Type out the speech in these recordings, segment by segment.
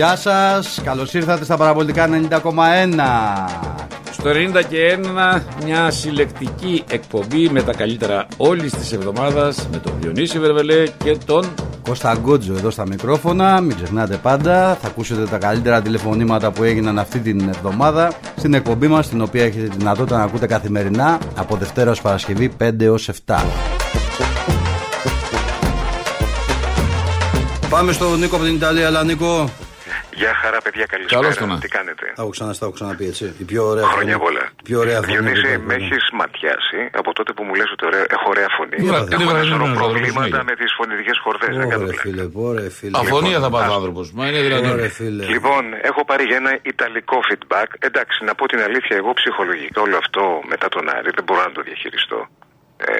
Γεια σας, καλώς ήρθατε στα παραπολιτικά 90,1 Στο 90 και 1 μια συλλεκτική εκπομπή με τα καλύτερα όλης της εβδομάδας με τον Διονύση Βερβελέ και τον Κώστα Γκότζο εδώ στα μικρόφωνα, μην ξεχνάτε πάντα, θα ακούσετε τα καλύτερα τηλεφωνήματα που έγιναν αυτή την εβδομάδα στην εκπομπή μας, την οποία έχετε τη δυνατότητα να ακούτε καθημερινά από Δευτέρα ως Παρασκευή 5 έως 7. Πάμε στο Νίκο από την Ιταλία, αλλά Νίκο. Γεια χαρά, παιδιά, καλησπέρα. Καλώς το να. Τι κάνετε; Τα έχω ξανά, τα έχω ξαναπεί έτσι. Η πιο ωραία Χρόνια φωνή. πολλά. Πιο ωραία φωνή. Διονύση, που με υπάρχει. έχεις ματιάσει από τότε που μου λες ότι ωραία, έχω ωραία φωνή. Τι ωραία, έχω τι ένα ωραία, σωρό τι ωραία, προβλήματα τι ωραία. με τις φωνητικές χορδές. Δεν κάνω Ωραία πλάκα. φίλε, ωραία φίλε. Αφωνία θα πάθει ο ας- άνθρωπος. Μα είναι δυνατόν. Ωραία φίλε. Λοιπόν, έχω πάρει για ένα ιταλικό feedback. Εντάξει, να πω την αλήθεια, εγώ ψυχολογικά όλο αυτό μετά τον Άρη δεν μπορώ να το διαχειριστώ. Ε,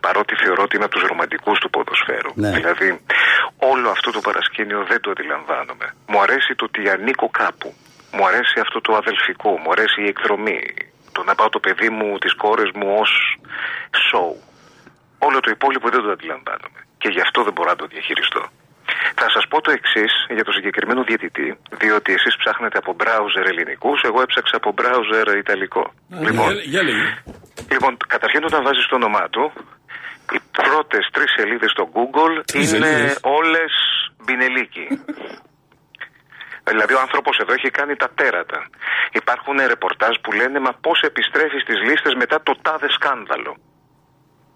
παρότι θεωρώ ότι είμαι από τους ρομαντικούς του ποδοσφαίρου. Ναι. Δηλαδή, όλο αυτό το παρασκήνιο δεν το αντιλαμβάνομαι. Μου αρέσει το ότι ανήκω κάπου. Μου αρέσει αυτό το αδελφικό. Μου αρέσει η εκδρομή. Το να πάω το παιδί μου, τις κόρες μου ως show. Όλο το υπόλοιπο δεν το αντιλαμβάνομαι. Και γι' αυτό δεν μπορώ να το διαχειριστώ. Θα σας πω το εξής για το συγκεκριμένο διαιτητή, διότι εσείς ψάχνετε από μπράουζερ ελληνικούς, εγώ έψαξα από μπράουζερ ιταλικό. λοιπόν, Για- Για λέγει. λοιπόν, καταρχήν όταν βάζεις το όνομά του, οι πρώτες τρεις σελίδες στο Google Τρεις είναι σελίδες. όλες μπινελίκι. Δηλαδή ο άνθρωπος εδώ έχει κάνει τα τέρατα. Υπάρχουν ρεπορτάζ που λένε Μα πώς επιστρέφεις στι λίστες μετά το τάδε σκάνδαλο.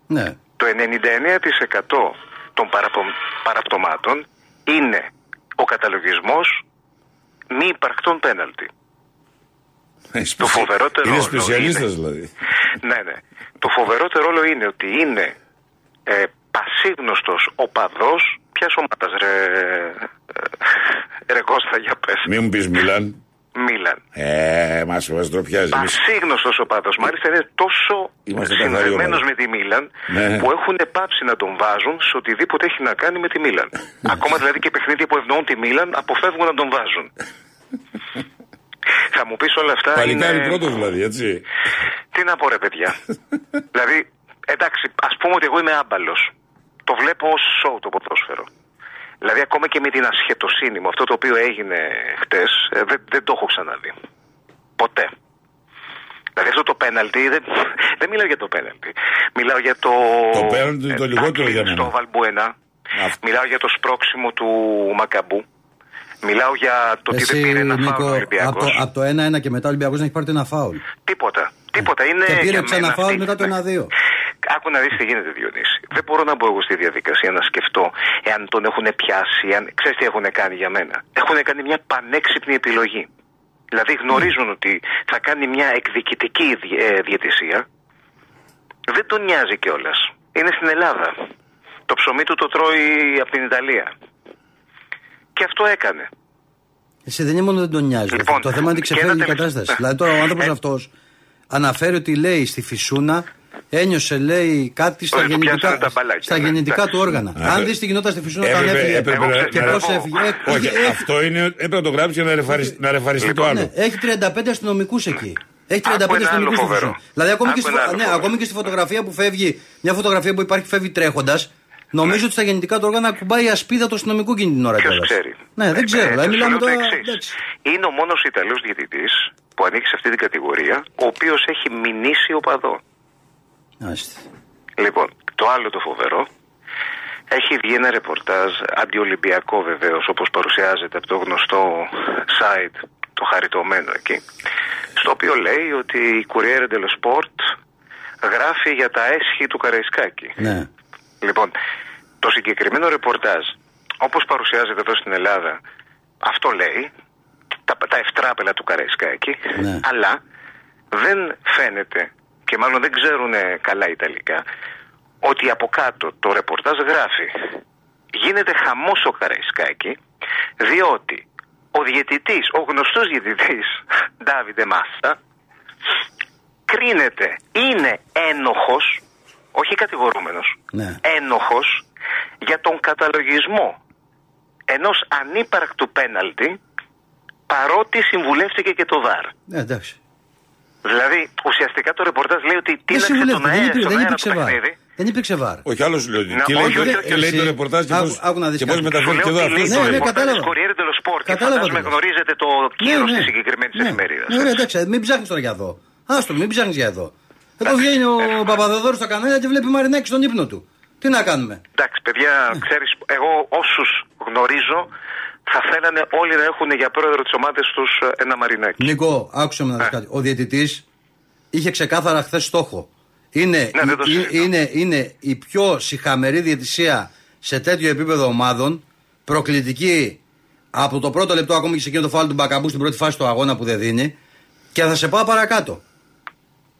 Ναι. Το 99% των παραπο- παραπτωμάτων είναι ο καταλογισμός μη υπαρκτών πέναλτι. Το φοβερότερο Είναι όλο σπεσιαλίστα είναι- δηλαδή. Ναι, ναι. Το φοβερότερο όλο είναι ότι είναι ε, πασίγνωστος οπαδός ποιας ομάδας ρε, ε, ρε Κώστα για πες. Μην μου πει Μιλάν. Μίλαν. Ε, μας μας ντροπιάζει. Εμείς- Πασίγνωστο ο παδό. Μάλιστα είναι τόσο Είμαστε καθαροί συνδεμένο ομάδα. με τη Μίλαν Ναι. που έχουν πάψει να τον βάζουν σε οτιδήποτε έχει να κάνει με τη Μίλαν. Ακόμα δηλαδή και παιχνίδια που ευνοούν τη Μίλαν αποφεύγουν να τον βάζουν. Θα μου πεις όλα αυτά. Παλικάρι είναι... πρώτος δηλαδή, έτσι. Τι να πω ρε παιδιά. δηλαδή, εντάξει, ας πούμε ότι εγώ είμαι άμπαλος. Το βλέπω ως σοου το ποδόσφαιρο. Δηλαδή, ακόμα και με την ασχετοσύνη μου, αυτό το οποίο έγινε χτες, δεν, δεν το έχω ξαναδεί. Ποτέ. Δηλαδή, αυτό το πέναλτι, δεν, δεν μιλάω για το πέναλτι. Μιλάω για το. Το πέναλτι είναι το ε, λιγότερο tackling για μένα. Στο Βαλμπουένα. Αυτό. Μιλάω για το σπρώξιμο του Μακαμπού. Μιλάω για το ότι δεν Εσύ, πήρε ένα φάουλ Νίκο, ο Ολυμπιακός. από το, από το 1-1 και μετά ο Ολυμπιακός να έχει πάρει το ένα φάουλ. Τίποτα. Τίποτα. Είναι Και πήρε για ξανά μένα φάουλ αυτή- μετά το 1-2. Άκου να δεις τι γίνεται, Διονύση. Δεν μπορώ να μπω εγώ στη διαδικασία να σκεφτώ εάν τον έχουν πιάσει, αν... ξέρεις τι έχουν κάνει για μένα. Έχουν κάνει μια πανέξυπνη επιλογή. Δηλαδή γνωρίζουν ότι θα κάνει μια εκδικητική δι- ε, διαιτησία. Δεν τον νοιάζει κιόλας. Είναι στην Ελλάδα. Το ψωμί του το τρώει από την Ιταλία. Και αυτό έκανε. Εσύ δεν είναι μόνο δεν τον νοιάζει. Λοιπόν, το θέμα είναι ότι και ξεφεύγει ένα η τελευταίο- κατάσταση. δηλαδή τώρα ο άνθρωπος Ε. αυτός αναφέρει ότι λέει στη φυσούνα ένιωσε λέει κάτι στα Ότι του γεννητικά, πιάσανε τα μπαλάκια, στα ναι, γεννητικά εντάξει. του όργανα. Α, Αν ε, δεις τι γινόταν στη φυσούνα όταν Έπρεπε, έφυγε. έπρεπε Εγώ να- ξέρω- Και να πώς πω. έφυγε. Ε, Όχι, έχει- αυτό είναι. Έπρεπε να το γράψει για να ρεφαρισ- να ρεφαριστεί το Λοιπόν, άλλο. Ναι, έχει 35 αστυνομικούς εκεί. Έχει 35 Άκου ένα αστυνομικούς άλλο στη φοβερό. φυσούνα. Δηλαδή ακόμη και, Άκου στη, ένα φω- άλλο ναι, φοβερό. ακόμη και στη φωτογραφία που φεύγει, μια φωτογραφία που υπάρχει φεύγει τρέχοντας, νομίζω ότι στα γεννητικά του όργανα ακουμπάει η ασπίδα του αστυνομικού εκείνη την ώρα Ποιος κιόλας. ξέρει. Ναι, δεν Ε, ξέρω. ε, Δηλαδή σου μιλάμε λέω το τώρα. εξής. εντάξει. Είναι ο μόνος Ιταλός διαιτητής που ανήκει σε αυτή την κατηγορία, ο οποίος έχει μηνύσει οπαδό. Άστε. Λοιπόν, το άλλο το φοβερό. Έχει βγει ένα ρεπορτάζ αντιολυμπιακό βεβαίως, όπως παρουσιάζεται από το γνωστό site, το χαριτωμένο εκεί. Στο οποίο λέει ότι η Corriere dello Sport γράφει για τα έσχη του Καραϊσκάκη. Ναι. Λοιπόν, το συγκεκριμένο ρεπορτάζ, όπως παρουσιάζεται εδώ στην Ελλάδα, αυτό λέει, τα, τα ευτράπελα του Καραϊσκάκη, Ναι. αλλά δεν φαίνεται, και μάλλον δεν ξέρουν καλά Ιταλικά, ότι από κάτω το ρεπορτάζ γράφει γίνεται χαμός ο Καραϊσκάκη, διότι ο διαιτητής, ο γνωστός διαιτητής, Ντάβιντε Μάστα, κρίνεται, είναι ένοχος, όχι κατηγορούμενος, Ναι. ένοχος για τον καταλογισμό ενός ανύπαρκτου πέναλτι παρότι συμβουλεύτηκε και το ΔΑΡ. Ναι, εντάξει. Δηλαδή, ουσιαστικά το ρεπορτάζ λέει ότι τίναξε συμβουλεύτηκε, τον δεν αέρα είπε- στον δεν αέρα υπήρξε το βάρ. παιχνίδι. Δεν υπήρξε βαρ. Όχι, άλλος σου λέω. Να Τι πω, λέει, όχι, όχι, και λέει εσύ. το ρεπορτάζ και Άκου- πώς- άκου να δεις και πώ κάτι. μεταφέρει και Σου εδώ λέω αυτό. τι λέει Ναι, το ναι, ρεπορτάζ κατάλαβα. της Corriere dello Sport και Κατάλαβα φαντάζομαι το. γνωρίζετε το κύρος της συγκεκριμένης ναι. εφημερίδας. Ναι, ωραία, εντάξει, μην ψάχνεις τώρα για εδώ. Άστο, μην ψάχνεις για εδώ. Εδώ βγαίνει ο Παπαδεδόρο στα κανάλια και βλέπει Μαρινάκη στον ύπνο του. Τι να κάνουμε; Εντάξει, παιδιά, ξέρεις, εγώ όσους γνωρίζω θα θέλανε όλοι να έχουν για πρόεδρο της ομάδας τους ε, ένα μαρινάκι. Νίκο, άκουσε με να δεις κάτι. Ο διαιτητής είχε ξεκάθαρα χθες στόχο. Είναι, Ναι, δεν το η- συζητώ. είναι, είναι η πιο συχαμερή διαιτησία σε τέτοιο επίπεδο ομάδων. Προκλητική από το πρώτο λεπτό ακόμη και σε εκείνο το φάουλ του Μπακαμπού στην πρώτη φάση του αγώνα που δεν δίνει. Και θα σε πάω παρακάτω.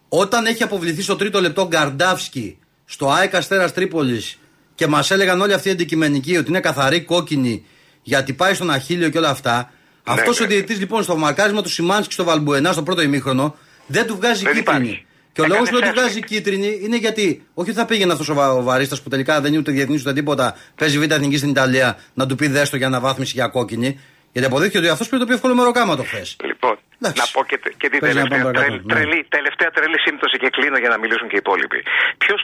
Όταν έχει αποβληθεί στο τρίτο λεπτό Γκαρντάφσκι στο ΑΕΚ Αστέρας Τρίπολης και μας έλεγαν όλοι αυτοί οι αντικειμενικοί ότι είναι καθαρή κόκκινη γιατί πάει στον Αχίλιο και όλα αυτά. Αυτός ναι. ο διαιτητής λοιπόν στο μαρκάρισμα του Σιμάνσκι στο Βαλμπουενά στο πρώτο ημίχρονο δεν του βγάζει Δεν κίτρινη. υπάρχει. Και ο λόγος Έκανε που δεν του βγάζει σέφτη. κίτρινη είναι γιατί όχι ότι θα πήγαινε αυτός ο, βα- ο βαρίστας που τελικά δεν είναι ούτε διεθνής ούτε τίποτα, παίζει β' εθνική στην Ιταλία να του πει δέστο για αναβάθμιση για κόκκινη. Γιατί αποδείχθηκε ότι αυτός πήρε το πιο εύκολο μεροκάματο χθες. Λοιπόν, Εντάξει. να πω και, τε- και την Πες να τελευταία, πάμε παρακάτω, τρελ- ναι. τρελή, τελευταία τρελή σύμπτωση και κλείνω για να μιλήσουν και οι υπόλοιποι. Ποιος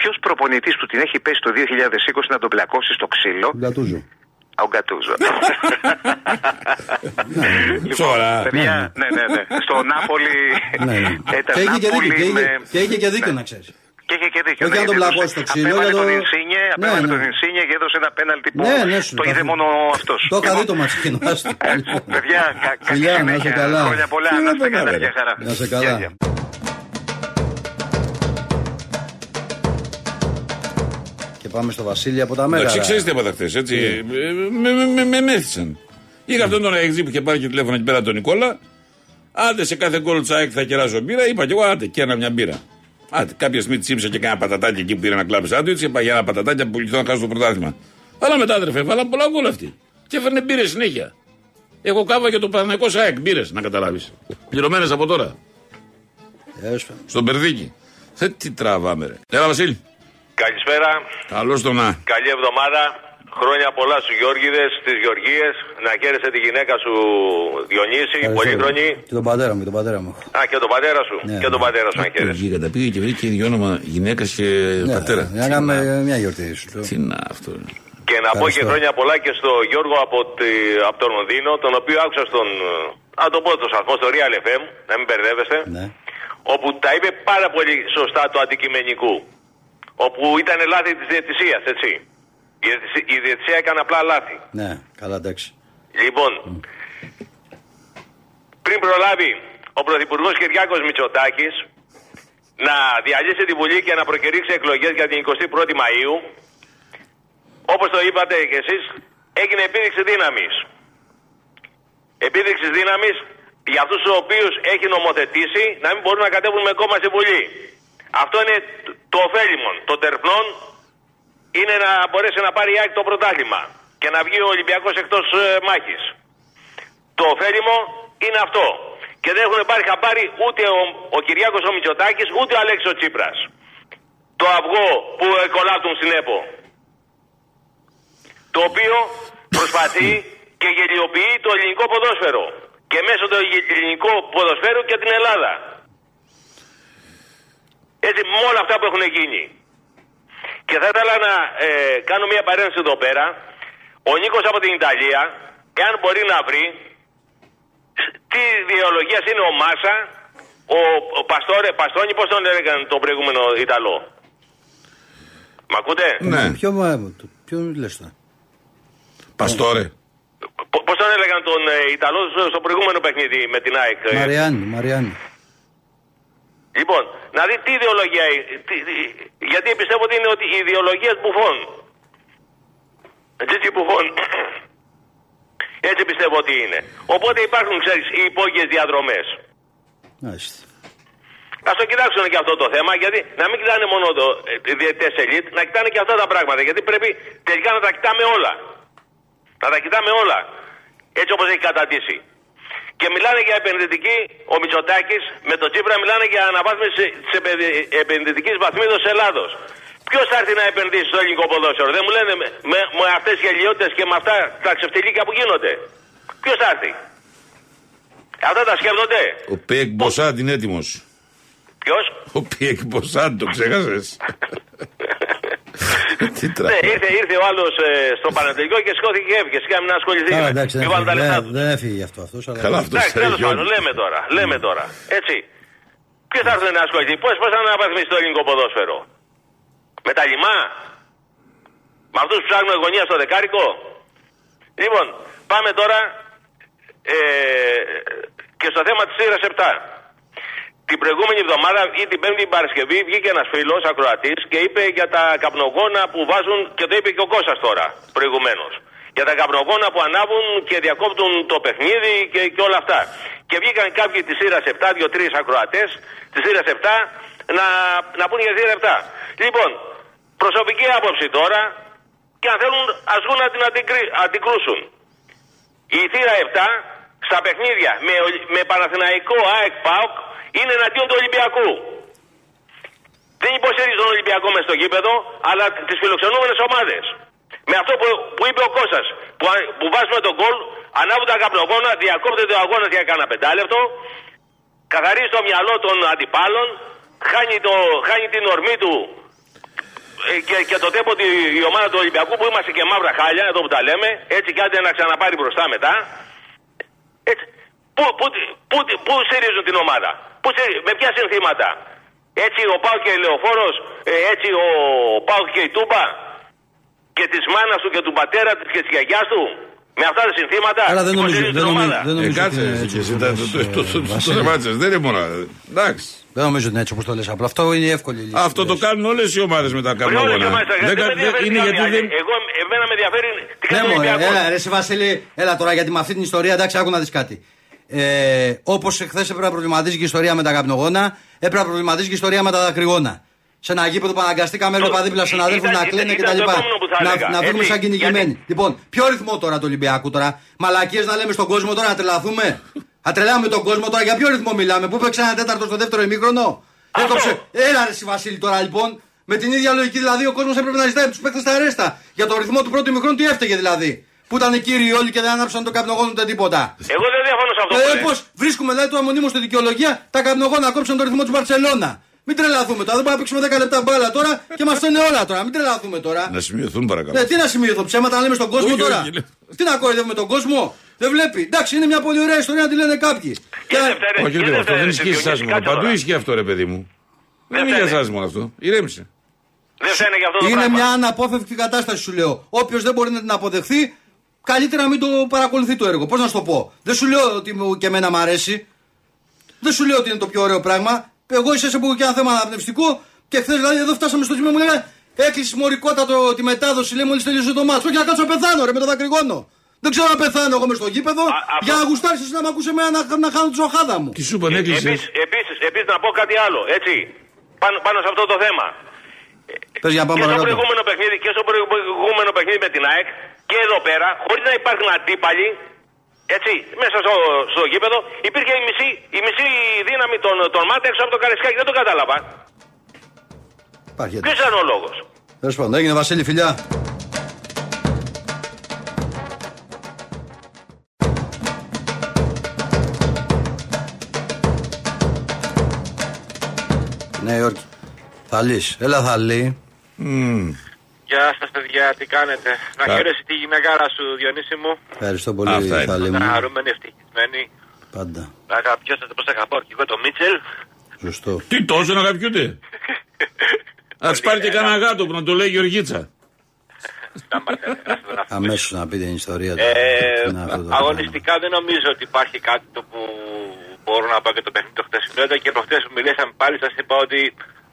ποιος προπονητής του την έχει πέσει το 2020 να τον πλακώσει στο ξύλο, Γκατούζο. Α, ο Γκατούζο. λοιπόν, Σοβαρά. παιδιά, ναι, ναι, ναι. Στο Νάπολη. Ναι, ναι. ήταν Και είχε και Νάπολη δίκιο, και με- είχε- και είχε και δίκιο Ναι. να ξέρεις. Και είχε και δίκιο. Όχι ναι, να τον γιατί πλακώσει έδωσε- στο ξύλο, Απέβαλε για το- τον Ινσίνιε, Ναι, απέβαλε ναι. τον Ινσίνιε και έδωσε ένα πέναλτι που Ναι, ναι, σου το το είδε αφήνω. μόνο αυτός. Το είχα δει το ματσίνο. Παιδιά, κα- καλή Φιλιά, να είσαι συνέχεια. καλά. Χρόνια πολλά, Τι να είστε είπαμε, καλά. ρε. Γεια χαρά. Να είσαι Γεια, καλά. Πάμε στο Βασίλη από τα Εντάξει, Μέγαρα. ξέρεις τι έπαθα χθες, έτσι. Ε, Με, με, με, με μέθησαν. Είχα αυτόν τον εξή που είχε πάρει και τηλέφωνο εκεί πέρα τον Νικόλα. Άντε σε κάθε γκολ τσάικ θα κεράσω μπύρα. Είπα κι εγώ, άντε και ένα μια μπύρα. Άντε, κάποια στιγμή τσίψα και κάνα πατατάκι εκεί που πήρε ένα κλαμπ σάντουιτ. Είπα για ένα πατατάκι που πουληθώ να χάσω το πρωτάθλημα. Αλλά μετά αδερφέ, βάλα πολλά γκολ αυτή. Και έφερνε μπύρες συνέχεια. Εγώ κάβα και το Παναγικό ΣΑΕΚ μπύρες, να καταλάβεις. Πληρωμένες από τώρα. Τέλος πάντων. Στον Περδίκη. Θε τι τραβάμε, ρε. Έλα, Βασίλη. Καλησπέρα, Καλώς το να. καλή εβδομάδα. Χρόνια πολλά στους Γιώργιδες, στις Γεωργίες. Να χαίρεσαι τη γυναίκα σου Διονύση, Ευχαριστώ. πολύχρονη. Και τον πατέρα μου, και τον πατέρα μου. Α, και τον πατέρα σου. Ναι, και τον ναι. πατέρα σου να χαίρεσαι. Πήγε, τα πήγε και βρήκε ίδιο όνομα γυναίκας και Ναι, πατέρα. Για να κάνουμε μια γιορτή σου. λέω. Τι να αυτό. Και να πω και Ευχαριστώ. χρόνια πολλά και στο Γιώργο από, τη, από τον Λονδίνο, τον οποίο άκουσα στον. Α το πω το σταθμό, στο Real FM, να μην μπερδεύεστε. Ναι. Όπου τα είπε πάρα πολύ σωστά του αντικειμενικού. Όπου ήταν λάθη της διαιτησίας, έτσι. Η διαιτησία- Η διαιτησία έκανε απλά λάθη. Ναι, καλά εντάξει. Λοιπόν, πριν προλάβει ο Πρωθυπουργός Κυριάκος Μητσοτάκης να διαλύσει τη Βουλή και να προκηρύξει εκλογές για την 21η Μαΐου, όπως το είπατε και εσείς, έγινε επίδειξη δύναμης. Επίδειξη δύναμης για αυτούς τους οποίους έχει νομοθετήσει να μην μπορούν να κατέβουν με κόμμα στη Βουλή. Αυτό είναι το ωφέλιμο των τερπνών είναι να μπορέσει να πάρει η ΑΕΚ το πρωτάθλημα και να βγει ο Ολυμπιακός εκτός ε, μάχης. Το ωφέλιμο είναι αυτό. Και δεν έχουν πάρει χαμπάρι ούτε ο, ο Κυριάκος ο Μητσοτάκης ούτε ο Αλέξης ο Τσίπρας. Το αυγό που εκολάπτουν στην ΕΠΟ. Το οποίο προσπαθεί και γελιοποιεί το ελληνικό ποδόσφαιρο. Και μέσω του ελληνικού ποδοσφαίρου και την Ελλάδα. Έτσι με όλα αυτά που έχουν γίνει. Και θα ήθελα να ε, κάνω μια παρένθεση εδώ πέρα. Ο Νίκος από την Ιταλία, εάν μπορεί να βρει τι ιδεολογίας είναι ο Μάσα, ο, ο Παστόρε, Παστόνι, πώς τον έλεγαν τον προηγούμενο Ιταλό; Μ' ακούτε; Ναι. Ποιο, μα- το- ποιο λες τώρα; Παστόρε. Π- Πώς τον έλεγαν τον ε, Ιταλό στο- στο προηγούμενο παιχνίδι με την ΑΕΚ. ε; Μαριάννη, Μαριάννη. Λοιπόν, να δει τι ιδεολογία είναι. τι- τι- γιατί πιστεύω ότι είναι ότι η ιδεολογία μπουφών. Έτσι μπουφών. Έτσι πιστεύω ότι είναι. Οπότε υπάρχουν, ξέρεις, οι υπόγειες διαδρομές. Μάλιστα. Α το κοιτάξουν και αυτό το θέμα, γιατί να μην κοιτάνε μόνο το ε, διαιτητές ελίτ, να κοιτάνε και αυτά τα πράγματα. Γιατί πρέπει τελικά να τα κοιτάμε όλα. Να τα κοιτάμε όλα. Έτσι όπως έχει κατατήσει. Και μιλάνε για επενδυτική, ο Μητσοτάκης με τον Τσίπρα μιλάνε για αναβάθμιση της επενδυτικής βαθμίδας Ελλάδος. Ποιος θα έρθει να επενδύσει στο ελληνικό ποδόσφαιρο, δεν μου λένε με, με, με αυτές τι γελιότητε και με αυτά τα ξεφτιλίκια που γίνονται. Ποιος θα έρθει; Αυτά τα σκέφτονται. Ο Πιεκ Μποσάντ είναι έτοιμος. Ποιος; Ο Πιεκ Μποσάντ, το ξέχασες; Τι Ναι, τραβάει. ήρθε, ήρθε ο άλλος στο Πανατολικό και σηκώθηκε και έφυγε. Σιγά μην ασχοληθεί. Καλά, με- εντάξει, μην δεν βάλουν τα έφυγε, λεφτά δεν- του. δεν έφυγε γι' αυτό αυτός, αλλά- Καλά, αυτός Εντάξει, τέλος πάντων, έχει. λέμε τώρα. Λέμε τώρα. Έτσι. Ποιος θα έρθει να ασχοληθεί, πώ θα αναβαθμίσει το ελληνικό ποδόσφαιρο; Με τα λιμά; Με αυτούς που ψάχνουν γωνία στο δεκάρικο; Λοιπόν, πάμε τώρα ε, και στο θέμα της σειρά 7. Την προηγούμενη εβδομάδα ή την Πέμπτη την Παρασκευή βγήκε ένας φίλος ακροατής και είπε για τα καπνογόνα που βάζουν, και το είπε και ο Κώστας τώρα προηγουμένως. Για τα καπνογόνα που ανάβουν και διακόπτουν το παιχνίδι και, και όλα αυτά. Και βγήκαν κάποιοι της σειράς 7, δύο-τρεις ακροατές της σειράς 7, να, να πούν για τη σειρά 7. Λοιπόν, προσωπική άποψη τώρα και αν θέλουν ας βγουν να την αντικρί- αντικρούσουν. Η θύρα 7 στα παιχνίδια με, Ολυ- με Παναθηναϊκό ΑΕΚ ΠΑΟΚ είναι εναντίον του Ολυμπιακού. Δεν υποστηρίζει τον Ολυμπιακό μες στο γήπεδο, αλλά τις φιλοξενούμενες ομάδες. Με αυτό που, που είπε ο Κώστας, που, α- που βάζουμε τον γκολ, ανάβουν τα καπνογόνα, διακόπτεται ο αγώνας για κάνα πεντάλεπτο, καθαρίζει το μυαλό των αντιπάλων, χάνει, το, χάνει την ορμή του ε, και, και το τέπο ότι η ομάδα του Ολυμπιακού που είμαστε και μαύρα χάλια, εδώ που τα λέμε, έτσι κι άντε να ξαναπάρει μπροστά μετά. Έτσι. Πού, πού, πού, πού στηρίζουν την ομάδα, πού, στηρίζουν- με ποια συνθήματα; Έτσι ο Πάο και η Λεωφόρος, ε, έτσι ο Πάο και η Τούμπα και της μάνας του και του πατέρα της και της γιαγιάς του. Με αυτά τα συνθήματα Άρα δεν νομίζω, υποστηρίζουν δεν την νομίζω, ομάδα. δεν Ε, νομίζω κάτσε ότι είναι εσύ έτσι και εσύ. όπως τα- το το- λες, το- ε, το- Το Βασίλη. ρεμάτσες, δεν είναι μόνο. Εντάξει. Δεν νομίζω ότι είναι έτσι όπως το λες. Απλά αυτό είναι η εύκολη λύση. Αυτό που το λες. κάνουν όλες οι ομάδες με τα Πριν όλες οι καπνογόνα. ομάδες, Δεν δεν κα- με δεν- ενδιαφέρει Είναι καμία γιατί άλλη. δεν. Εγώ, εμένα με ενδιαφέρει τι Ναι, κάνει ο μωρέ, Ολυμπιακός. έλα, ρε, εσύ Βασίλη, έλα τώρα γιατί με αυτή την ιστορία εντάξει, άκου να δεις κάτι. Ε, Όπως χθε έπρεπε να προβληματίζει και η ιστορία με τα καπνογόνα, έπρεπε να προβληματίζει και η ιστορία με τα δακρυγόνα. Σε ένα γήπεδο που αναγκαστήκαμε έβλεπα δίπλα Ήταν- συναδέλφου να κλαίνε ήταν κτλ. το επόμενο που θα Να, έλεγα. να βγούμε Έτσι, σαν κυνηγημένοι. γιατί- Λοιπόν, ποιο ρυθμό τώρα του Ολυμπιακού τώρα; Μαλακίες να λέμε στον κόσμο τώρα να τρελαθούμε; Να τρελάμε τον κόσμο τώρα; Για ποιο ρυθμό μιλάμε; Πού παίξε ένα τέταρτο στο δεύτερο ημίχρονο; Αυτό. Έκοψε. Έλα ρε, εσύ, Βασίλη τώρα λοιπόν. Με την ίδια λογική δηλαδή ο κόσμος έπρεπε να ζητάει τους παίκτες στα αρέστα. Για το ρυθμό του πρώτου ημιχρόνου τι έφταιγε δηλαδή; Που ήταν κύριοι όλοι και δεν άναψαν το καπνογόνο ούτε τίποτα. Εγώ δεν διαφωνώ σε αυτό που Ε, λες. πώς βρίσκουμε δηλαδή το αμονίμο στη δικαιολογία τα καπνογόνα κόψαν το ρυθμό του Μπαρσελόνα. Μην τρελαθούμε τώρα. Δεν μπορούμε να παίξουμε 10 λεπτά μπάλα τώρα και μας φταίνε όλα τώρα. Μην τρελαθούμε τώρα. Να σημειωθούν παρακαλώ. Ναι, τι να σημειωθώ, ψέματα να λέμε στον κόσμο Όχι, τώρα. όχι, λέω. Τι να κοροϊδεύουμε τον κόσμο. Δεν βλέπει. Εντάξει, είναι μια πολύ ωραία ιστορία να τη λένε κάποιοι. Και Και- δεν φταίνε- Όχι, και όχι, δεν αυτό δεν φταίνε ισχύει σε σε εσάς Διονύση, μόνο. κάτσε Παντού τώρα. ισχύει αυτό, ρε παιδί μου. Δεν είναι για φταίνε. εσάς μόνο αυτό. Ηρέμησε. Δεν φταίνε για αυτό το Είναι πράγμα. μια αναπόφευκτη κατάσταση, σου λέω. Όποιος δεν μπορεί να την αποδεχθεί, καλύτερα να μην το παρακολουθεί το έργο. Πώς να σου το πω; Δεν σου λέω ότι μου- και εμένα μ' αρέσει. Δεν σου λέω ότι είναι το πιο ωραίο πράγμα. Εγώ είσαι που έχω και ένα θέμα αναπνευστικό και χθες δηλαδή εδώ φτάσαμε στο σημείο μου λέγανε Έκλεισε μωρικότατο τη μετάδοση, λέει μόλις τελείωσε το μάτσο. Όχι να κάτσω να πεθάνω, ρε με το δακρυγόνο. Δεν ξέρω να πεθάνω εγώ μες στο γήπεδο Α, αυτό- για να γουστάρεις εσύ να μ' ακούσε εμένα να, να χάνω τη ζωχάδα μου. Τι σου είπαν, έκλεισε. Επίσης, επίσης, επίσης να πω κάτι άλλο, έτσι, πάνω, πάνω σε αυτό το θέμα. Πες για να πάμε και στο παρακάτω. προηγούμενο παιχνίδι και στο προηγούμενο παιχνίδι με την ΑΕΚ και εδώ πέρα, χωρίς να υπάρχουν αντίπαλοι, έτσι, μέσα στο, στο γήπεδο, υπήρχε η μισή, η μισή δύναμη των, των ΜΑΤ έξω από το Καρισκάκι. Δεν το κατάλαβα. Υπάρχει Ποιος ήταν ο λόγος; Τέλος πάντων, έγινε Βασίλη, φιλιά. Νέα Υόρκη. Θαλή. Έλα, Θαλή. Γεια σας, παιδιά, τι κάνετε; Να Κα- χαίρεσαι τη γυναικάρα σου, Διονύση μου. Ευχαριστώ πολύ, Αυτά είναι. Θαλή Να μου. χαρούμενη, ευτυχισμένη. Πάντα. Αγαπιώσατε πώς αγαπάω και εγώ το Μίτσελ. Σωστό. Τι τόσο να αγαπιούνται; Α τη πάρει και κανένα γάτο που να το λέει Γεωργίτσα. Αμέσως να πει την ιστορία του. Ε, Τι είναι αυτό το αγωνιστικά δεν νομίζω ότι υπάρχει κάτι το που μπορώ να πω και το παιχνίδι το χτεσινό. Ήταν και προχτέ που μιλήσαμε πάλι, σας είπα ότι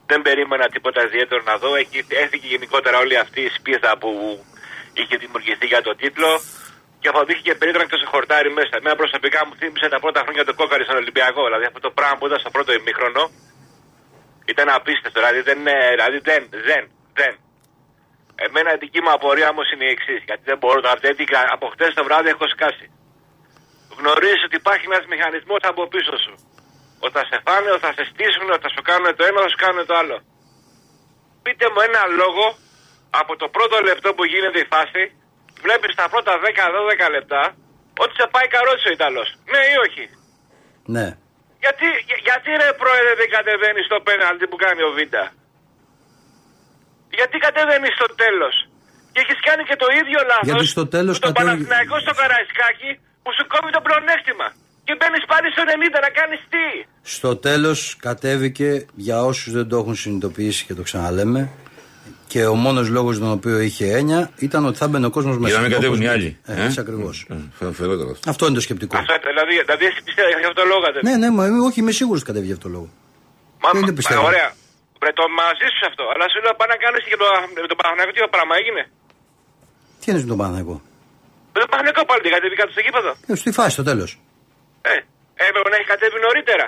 δεν περίμενα τίποτα ιδιαίτερο να δω. Έχει, έφυγε γενικότερα όλη αυτή η σπίθα που είχε δημιουργηθεί για τον τίτλο. Και αποδείχθηκε περίτρανα και σε χορτάρι μέσα. Εμένα προσωπικά μου θύμισε τα πρώτα χρόνια του κόκαρη στον Ολυμπιακό. Δηλαδή αυτό το πράγμα που ήταν στο πρώτο ημίχρονο ήταν απίστευτο. Δηλαδή δεν, ε, δηλαδή δεν, δεν, δεν. Εμένα η δική μου απορία όμως είναι η εξής. Γιατί δεν μπορώ να γιατί από χτες το βράδυ έχω σκάσει. Γνωρίζεις ότι υπάρχει ένας μηχανισμός από πίσω σου. Ότι θα σε φάνε, ότι θα σε στήσουν, ότι θα σου κάνουν το ένα, θα σου κάνουν το άλλο. Πείτε μου ένα λόγο από το πρώτο λεπτό που γίνεται η φάση, βλέπεις τα πρώτα 10-12 λεπτά ότι σε πάει καρότσι ο Ιταλός. Ναι ή όχι; Ναι. Γιατί, για- γιατί ρε πρόεδρε δεν κατεβαίνεις στο πέναλτι που κάνει ο Βίντα; γιατί κατεβαίνεις στο τέλος; Και έχεις κάνει και το ίδιο λάθος. Γιατί στο τέλος με τον κατέβη- Παναθηναϊκό στο Καραϊσκάκι που σου κόβει το πλεονέκτημα. Και μπαίνεις πάλι στο 90 να κάνεις τι; Στο τέλος κατέβηκε για όσους δεν το έχουν συνειδητοποιήσει και το ξαναλέμε. Και ο μόνος λόγος τον οποίο είχε έννοια ήταν ότι θα μπαίνει ο κόσμος μέσα. Για να μην κατέβουν Όπως- οι άλλοι. Ε, έτσι ακριβώ. Φερότερο αυτό. Αυτό είναι το σκεπτικό. Αυτό, δηλαδή, δηλαδή εσύ πιστεύει για αυτό το λόγο. δεν- Ναι, ναι, μα, όχι, είμαι σίγουρος ότι κατέβει για αυτό το λόγο. Μα, δεν μα- το πιστεύω. μα, ωραία. Βρε το μαζί σου αυτό. Αλλά σου λέω πάνε να κάνεις και το, με τον Παναγιώτο τι πράγμα έγινε. Τι είναι με τον Παναγικό. Με τον Παναγιώτο πάλι δεν κατέβει κάτω στο γήπεδο. Ε, στη φάση στο τέλος. Ε, έπρεπε να έχει κατέβει νωρίτερα.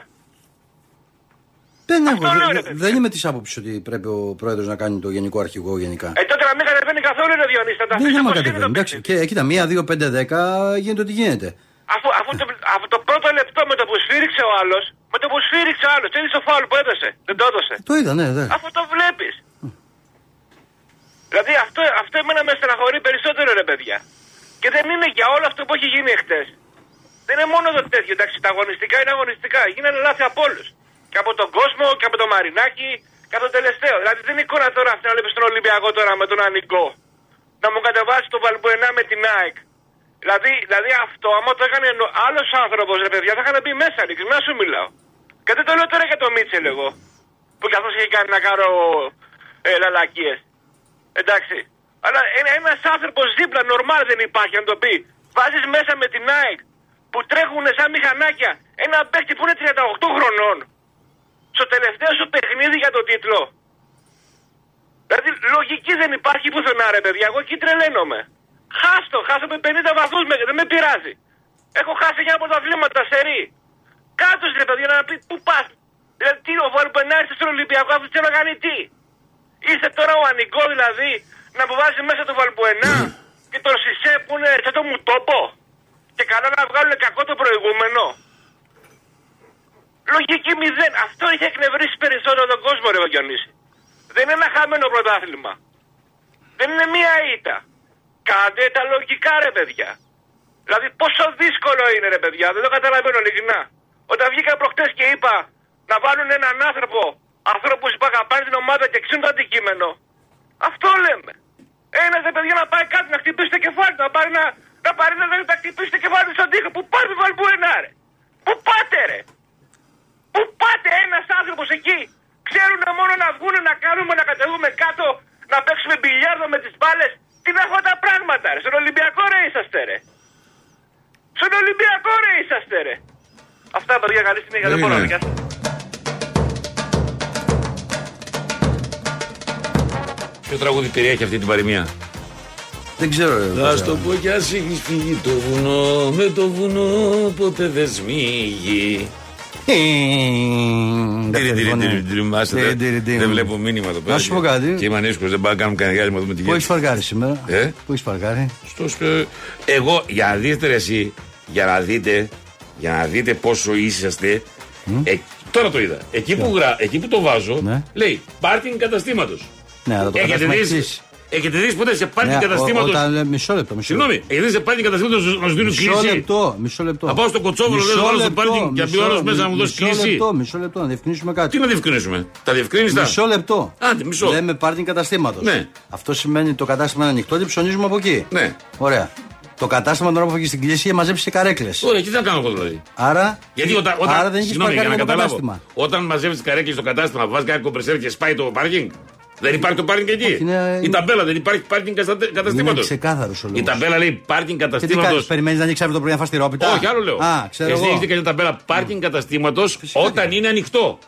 Δεν, έχω, Αυτό λέω, δεν- ρε, παιδιά. δεν είμαι της άποψης ότι πρέπει ο πρόεδρος να κάνει το γενικό αρχηγό γενικά. Ε, τότε να μην κατεβαίνει καθόλου είναι Διονύση. Θα τα δεν αφήσει άμα όπως είναι κατεβαίνει. το Εντάξει, παιχνίδι. και κοίτα, μία, δύο, πέντε, δέκα γίνεται ό,τι γίνεται. Αφού, αφού το, από το πρώτο λεπτό με το που σφύριξε ο άλλος, με το που σφύριξε ο άλλος, είδε το φάουλ που έδωσε. Δεν το έδωσε. Το είδα, ναι, ναι. Αφού το βλέπεις. Δηλαδή αυτό, αυτό εμένα με στεναχωρεί περισσότερο ρε παιδιά. Και δεν είναι για όλο αυτό που έχει γίνει εχθέ. Δεν είναι μόνο το τέτοιο. Εντάξει, τα αγωνιστικά είναι αγωνιστικά. Γίνανε λάθη από όλους. Και από τον κόσμο και από τον Μαρινάκη και από τον τελευταίο. Δηλαδή δεν είναι εικόνα τώρα αυτή να βλέπεις στον Ολυμπιακό τώρα με τον Ανικό. Να μου κατεβάσει τον Βαλμπουενά με την ΑΕΚ. Δηλαδή, δηλαδή αυτό, άμα το έκανε άλλος άνθρωπος, ρε παιδιά, θα είχαν μπει μέσα. Ειλικρινά σου μιλάω. Και δεν το λέω τώρα για το Μίτσελ εγώ. Που κι αυτό έχει κάνει να κάνω ε, λαλακίες. Εντάξει. Αλλά ένας άνθρωπος δίπλα, νορμάλ δεν υπάρχει να το πει. Βάζεις μέσα με την ΑΕΚ που τρέχουν σαν μηχανάκια ένα παίχτη που είναι 38 χρονών. Στο τελευταίο σου παιχνίδι για τον τίτλο. Δηλαδή λογική δεν υπάρχει πουθενά ρε παιδιά. Εγώ εκεί τρελαίνομαι. Χάστο, χάσω με 50 βαθμούς, δεν με πειράζει. Έχω χάσει για πρωταθλήματα σε ρί. Κάτω ρε παιδιά να πει πού πας. Δηλαδή τι ο Βόλπο να έρθει στον Ολυμπιακό αφού θέλει να κάνει τι. Είστε τώρα ο Ανικό δηλαδή να μου βάζεις μέσα το Βαλμπουενά και τον Σισε που είναι σαν το μου τόπο. Και καλά να βγάλουν κακό το προηγούμενο. Λογική μηδέν. Αυτό έχει εκνευρίσει περισσότερο τον κόσμο, ρε Βαγιονίση. Δεν είναι ένα χαμένο πρωτάθλημα. Δεν είναι μία ήττα. Κάντε τα λογικά, ρε παιδιά. Δηλαδή, πόσο δύσκολο είναι, ρε παιδιά. Δεν το καταλαβαίνω ειλικρινά. Όταν βγήκα προχτές και είπα να βάλουν έναν άνθρωπο, ανθρώπους που αγαπάνε την ομάδα και ξέρουν το αντικείμενο. Αυτό λέμε. Ένα ρε παιδιά να πάει κάτι να χτυπήσει το κεφάλι του, να πάρει να, να, πάρει, να, να χτυπήσει το κεφάλι του στον τοίχο. Πού πάτε, Βαλμπουενά, ρε. Πού πάτε, ρε. Πού πάτε ένας άνθρωπος εκεί. Ξέρουν μόνο να βγουν, να κάνουμε, να κατεβούμε κάτω, να παίξουμε μπιλιάρδο με τις μπάλες. Τι είναι αυτά τα πράγματα, ρε. Στον Ολυμπιακό ρε είσαστε, ρε. Στον Ολυμπιακό ρε είσαστε, ρε. Αυτά, παιδιά, καλή συνέχεια. Δεν Ναι, μπορώ να ναι. δικάσω. Ποιο τραγούδι περιέχει αυτή την παροιμία; Δεν ξέρω. ρε, Θα Κώστα. στο πω κι ας έχεις φύγει το βουνό Με το βουνό ποτέ δεν σμίγει Τυρι, τυρι, τυρι, τυρι, μάστε, Τυρι, δεν- τυρι, τυρι. Δεν βλέπω μήνυμα εδώ πέρα Να σου πω κάτι. Και είμαι ανήσυχος δεν πάω να κάνουμε κανένα διάλειμμα να δούμε τι Πού έχεις γίνεται φαρκάρει σήμερα; Ε; Πού έχεις φαρκάρει; Στο σπε- Εγώ για να δείτε ρε εσύ Για να δείτε Για να δείτε πόσο είσαστε ε, Τώρα το είδα Εκεί που, γρα, εκεί που το βάζω Ναι. Λέει πάρκινγκ καταστήματος Ναι, αλλά το Έχετε κατάστημα δει, εξής. Έχετε δει ποτέ σε πάρκινγκ Ναι, καταστήματος ο- όταν λέει- Μισό λεπτό. Μισό Συγγνώμη, έχετε δει σε πάρκινγκ καταστήματος να σου δίνουν Μισό κλίση λεπτό, μισό λεπτό. Να πάω στο Κοτσόβολο, Μισό δεν βάλω στο λεπτό, πάρκινγκ και να μπει ο μισό- άλλος μέσα να μου δώσει μισό κλίση. λεπτό, μισό λεπτό, να διευκρινίσουμε κάτι. Τι να διευκρινίσουμε, τα διευκρίνηστα. Μισό λεπτό. Άντε, μισό. Λέμε πάρκινγκ καταστήματος. Ναι. Αυτό σημαίνει το κατάστημα είναι ανοιχτό και ψωνίζουμε από εκεί. Ναι. Ωραία. Το κατάστημα τώρα που φύγει στην κλίση είχε μαζέψει και καρέκλες. Ωραία, τι θα κάνω εγώ δηλαδή; Άρα, Γιατί όταν, όταν, άρα δεν έχεις συγγνώμη, για να παρκάρει το καταλάβω. κατάστημα. Όταν μαζεύεις τι καρέκλες στο κατάστημα, βάζεις κάποιο κομπρεσέρ και σπάει το πάρκινγκ; Δεν υπάρχει το πάρκινγκ εκεί. Όχι, είναι- Η ταμπέλα δεν υπάρχει πάρκινγκ Είναι καταστήματος. ξεκάθαρος ο Η λόγος. ταμπέλα λέει πάρκινγκ Και τι κάνεις, καταστήματο. περιμένεις να ανοίξει αύριο το πρωί να φας τυρόπιτα. Όχι, άλλο λέω. Α, ξέρω Εσύ εγώ. έχεις δει κανένα ταμπέλα πάρκινγκ καταστήματος όταν είναι ανοιχτό;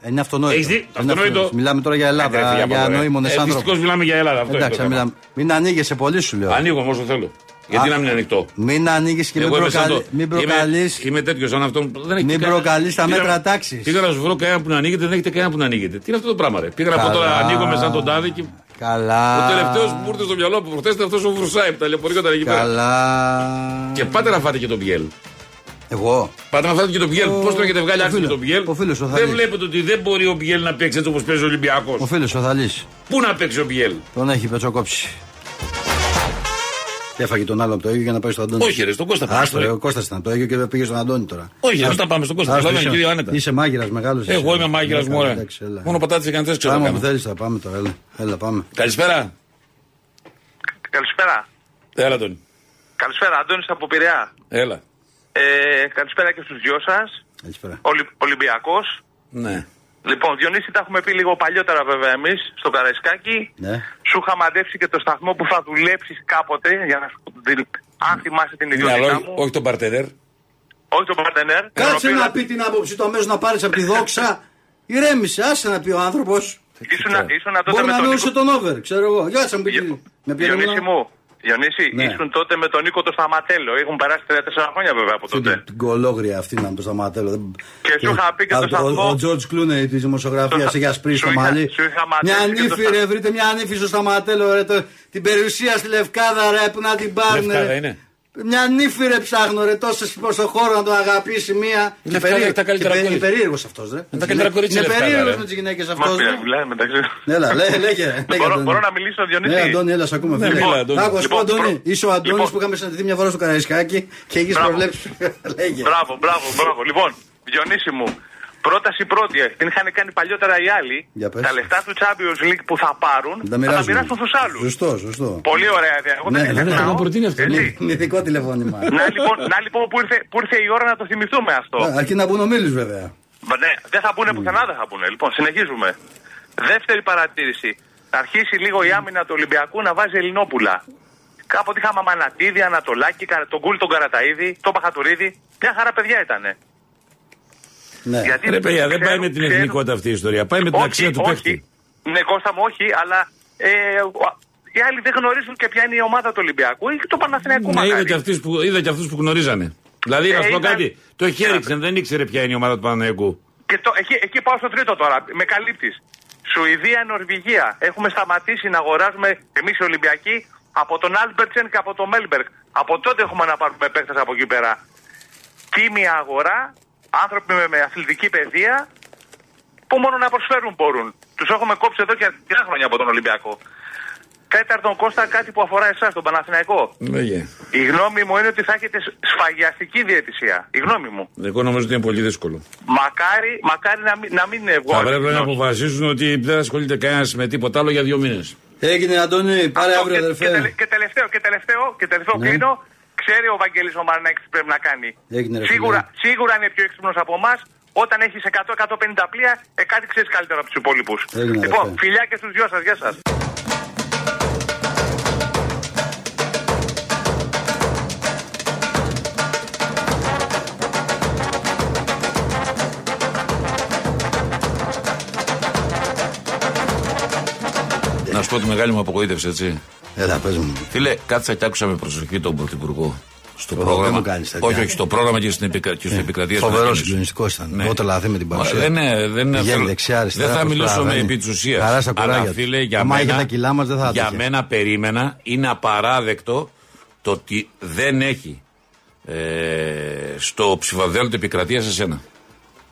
Ε, Είναι αυτονόητο. Έχεις δει, Είναι αυτονόητο. Μιλάμε τώρα για Ελλάδα, Ε, φύγε από για εδώ, ε. νοήμονες Ε, άνθρωπου. Δυστυχώς μιλάμε για Ελλάδα. Αυτό Εντάξει, είναι το μιλάμε. Μην ανοίγεσαι πολύ, σου λέω. Ανοίγω όμως όσο θέλω. Γιατί Α, να μην είναι ανοιχτό; Μην ανοίγεις και μην Εγώ είμαι σαν προκαλεί. το- Μην είμαι- προκαλείς. Είμαι τέτοιος σαν αυτόν που δεν έχει Μην κανένα- προκαλείς τα Πήγα- μέτρα τάξης. Πήγα να σου βρω κανένα που να ανοίγεται, δεν έχετε κανένα που να ανοίγεται. Τι είναι αυτό το πράγμα, ρε; Πήγα να πω τώρα Καλά. ανοίγω με σαν τον τάδε και. Καλά. Ο τελευταίος που μου ήρθε στο μυαλό που προχτέ ήταν αυτός ο Βρουσάη που τα λεωφορεία εκεί πέρα. Καλά. Και πάτε να φάτε και τον Πιέλ. Εγώ. Πάτε να φάτε και τον Πιέλ. Ο- Πώς τον έχετε βγάλει ο άξιο φίλος- τον Πιέλ. ο φίλος ο Δεν Θαλής. βλέπετε ότι δεν μπορεί ο Πιέλ να παίξει έτσι όπως παίζει ο Ο Ολυμπιακό. φίλος ο Θαλής. Πού να παίξει ο Πιέλ. Τον έχει πετσοκόψει. Έφαγε τον άλλο από το Αίγιο για να πάει στον Αντώνη. Όχι, ρε, στον Κώστα πάμε. Άστο, ρε, ο Κώστας ήταν το Αίγιο και πήγε στον Αντώνη τώρα. Όχι, δεν Άστο. τα πάμε στον Κώστα. Άστο, Λέμε είσαι- και δύο άνετα. Είσαι μάγειρας μεγάλος. Εγώ είμαι μάγειρας μου, ωραία. Μόνο πατάτες και αντέ ξέρω να Πάμε που κάνω. θέλεις, θα πάμε τώρα. Έλα, έλα πάμε. Καλησπέρα. Καλησπέρα. Έλα τον. Καλησπέρα, Αντώνης από Πειραιά. Έλα. Ε, καλησπέρα και στους δυο σας. Καλησπέρα. Ολυ, Ολυμπιακός. Ναι. Λοιπόν, Διονύση, τα έχουμε πει λίγο παλιότερα βέβαια εμείς, στο Καραϊσκάκι. Ναι. Σου είχα μαντέψει και το σταθμό που θα δουλέψεις κάποτε, για να σου δι- αν θυμάσαι την Ναι, αλλά ιδιότητά όχι, μου. όχι τον Παρτενέρ. Όχι τον Παρτενέρ. τον Κάτσε οποίο να πει την άποψη του αμέσως να πάρεις από τη δόξα. Ηρέμησε, άσε να πει ο άνθρωπος. Ήσουν, ήσουν τότε Μπορεί με να τον νοούσε Νίκο... τον over, ξέρω εγώ. Για να μου πει. τι- Με ποιο Διονύση ήμουνα; μου, Διονύση, Ναι. ήσουν τότε με τον Νίκο το Σταματέλο. Έχουν περάσει 34 χρόνια βέβαια από Αυτή τότε. την- Την κολόγρια αυτή να το σταματέλω. Δεν- Και σου είχα πει και Α, το σταθμό. Ο- Ο Τζορτζ Κλούνεϊ τη δημοσιογραφία Σου- έχει ασπρίσει σου το είχα- μαλλί. σου είχα ματέψει Μια και το νύφη, στα- ρε, βρείτε μια νύφη στο σταματέλο, ρε. το- Την περιουσία στη Λευκάδα, ρε, που να την πάρουν. Λευκάδα ρε. είναι. Μια νύφη ρε ψάχνω ρε τόσες προς το χώρο να τον αγαπήσει μία. Η Λευκάδα έχει τα καλύτερα Είναι κορίτσια. περίεργος αυτός, ρε. Είναι τα καλύτερα κορίτσια Είναι η Λευκάδα, περίεργος ρε. με τις γυναίκες Μας αυτό. πήρε, μιλάει μεταξύ. Έλα, λέ, λέγε. λέγε, Μπορώ, Αντώνη. μπορώ να μιλήσω, Διονύση; Ναι, Αντώνη, έλα, σε ακούμε. Ναι, φίλε. μίλα, Αντώνη. Άκου, ας πω, Λοιπόν, Αντώνη, προ- είσαι ο Αντώνης λοιπόν. που είχαμε συναντηθεί μια φορά στο Καραϊσκάκι και έχεις Μπράβο. προβλέψει. Λέγε. Μπράβο, μπράβο, μπράβο. Λοιπόν, Διονύση μου, πρόταση πρώτη. ε, Την είχαν κάνει παλιότερα οι άλλοι. Για πες. Τα λεφτά του Champions League που θα πάρουν Τα θα τα μοιράζουν. μοιράσουν στους άλλους. Σωστό, σωστό. Πολύ ωραία ιδέα. Εγώ Ναι, δεν την ναι, ναι, ξεχνάω. το προτείνει αυτό, ναι. Έτσι. Είναι ειδικό τηλεφώνημα. Να λοιπόν, να, λοιπόν που, ήρθε, που ήρθε η ώρα να το θυμηθούμε αυτό. Α, Αρκεί να μπουν ο Μίλης, βέβαια. Μα Ναι, δεν θα πούνε πουθενά, δεν θα πούνε. Λοιπόν, συνεχίζουμε. Δεύτερη παρατήρηση. Θα αρχίσει λίγο η άμυνα του Ολυμπιακού να βάζει Ελληνόπουλα. Κάποτε είχαμε Αμανατίδη, Ανατολάκη, Κα- τον Κούλ τον Καραταίδη, τον Παχατουρίδη. Μια χαρά παιδιά ήτανε. Ναι. Γιατί Ρε παιδιά, δεν πάει ξέρουν- με την ξέρουν- εθνικότητα αυτή η ιστορία. Πάει με την όχι, αξία του όχι. παίκτη. Ναι, Κώστα μου, όχι, αλλά ε, ο- οι άλλοι δεν γνωρίζουν και ποια είναι η ομάδα του Ολυμπιακού ή του Παναθηναϊκού Ναι, είδα μακάρι. και, αυτούς που, είδα και αυτούς που γνωρίζανε. Δηλαδή, να Ε, σου πω ήταν- κάτι. Το χέριξαν, δεν ήξερε ποια είναι η ομάδα του Παναναϊκού. Και το, εκεί, εκεί πάω στο τρίτο τώρα. Με καλύπτεις. Σουηδία, Νορβηγία. Έχουμε σταματήσει να αγοράζουμε εμείς οι Ολυμπιακοί από τον Άλμπερτσεν και από τον Μέλμπεργκ. Από τότε έχουμε να πάρουμε παίχτε από εκεί πέρα. Τίμια αγορά, άνθρωποι με, με αθλητική παιδεία που μόνο να προσφέρουν μπορούν. Τους έχουμε κόψει εδώ και αρκετά χρόνια από τον Ολυμπιακό. Τέταρτον, Κώστα, κάτι που αφορά εσάς, τον Παναθηναϊκό. Λέγε. Η γνώμη μου είναι ότι θα έχετε σ- σφαγιαστική διαιτησία. Η γνώμη μου. Εγώ νομίζω ότι είναι πολύ δύσκολο. Μακάρι, μακάρι να μην, να μην είναι Θα ευγόνη. πρέπει να αποφασίσουν ότι δεν ασχολείται κανένας με τίποτα άλλο για δύο μήνες. Έγινε, Αντώνη, πάρε Αυτό αύριο, και, αδερφέ. Και, τελε- και τελευταίο, και τελευταίο, και τελευταίο Ναι. κλείνω. Ξέρει ο Βαγγέλης ο Μαρνάκης τι πρέπει να κάνει. Έγινε, ρε σίγουρα, φίλε. σίγουρα είναι πιο έξυπνος από εμάς. Όταν έχεις 100-150 πλοία, ε, κάτι ξέρεις καλύτερα από τους υπόλοιπους. Έγινε, λοιπόν, αδερφέ. φιλιά και στους δυο σας. Γεια σας. Πω τη μεγάλη μου απογοήτευση, έτσι. Έλα, πες μου. Φίλε, κάτσα και άκουσα με προσοχή τον Πρωθυπουργό. Στο Ω, δεν πρόγραμμα. μου κάνεις τέτοια. όχι, όχι, στο πρόγραμμα και στην, επικρα... και στην επικρατεία. στην Φοβερός ανακοίνωση. συγκλονιστικός ήταν. Ναι. Εγώ τρελαθή με την Μα, παρουσία. Δεν είναι, δεν είναι Πηγαίνει θέλω- δεξιά, αριστερά, Δεν θα προς μιλήσω με παραβαίνει. επί της ουσίας. Χαρά στα Αλλά κουράγια. φίλε, για Άμα είχε μένα, τα κιλά μας, δεν θα για έτυχε. μένα περίμενα, είναι απαράδεκτο το ότι δεν έχει ε, στο ψηφοδέλτιο επικρατείας σε σένα.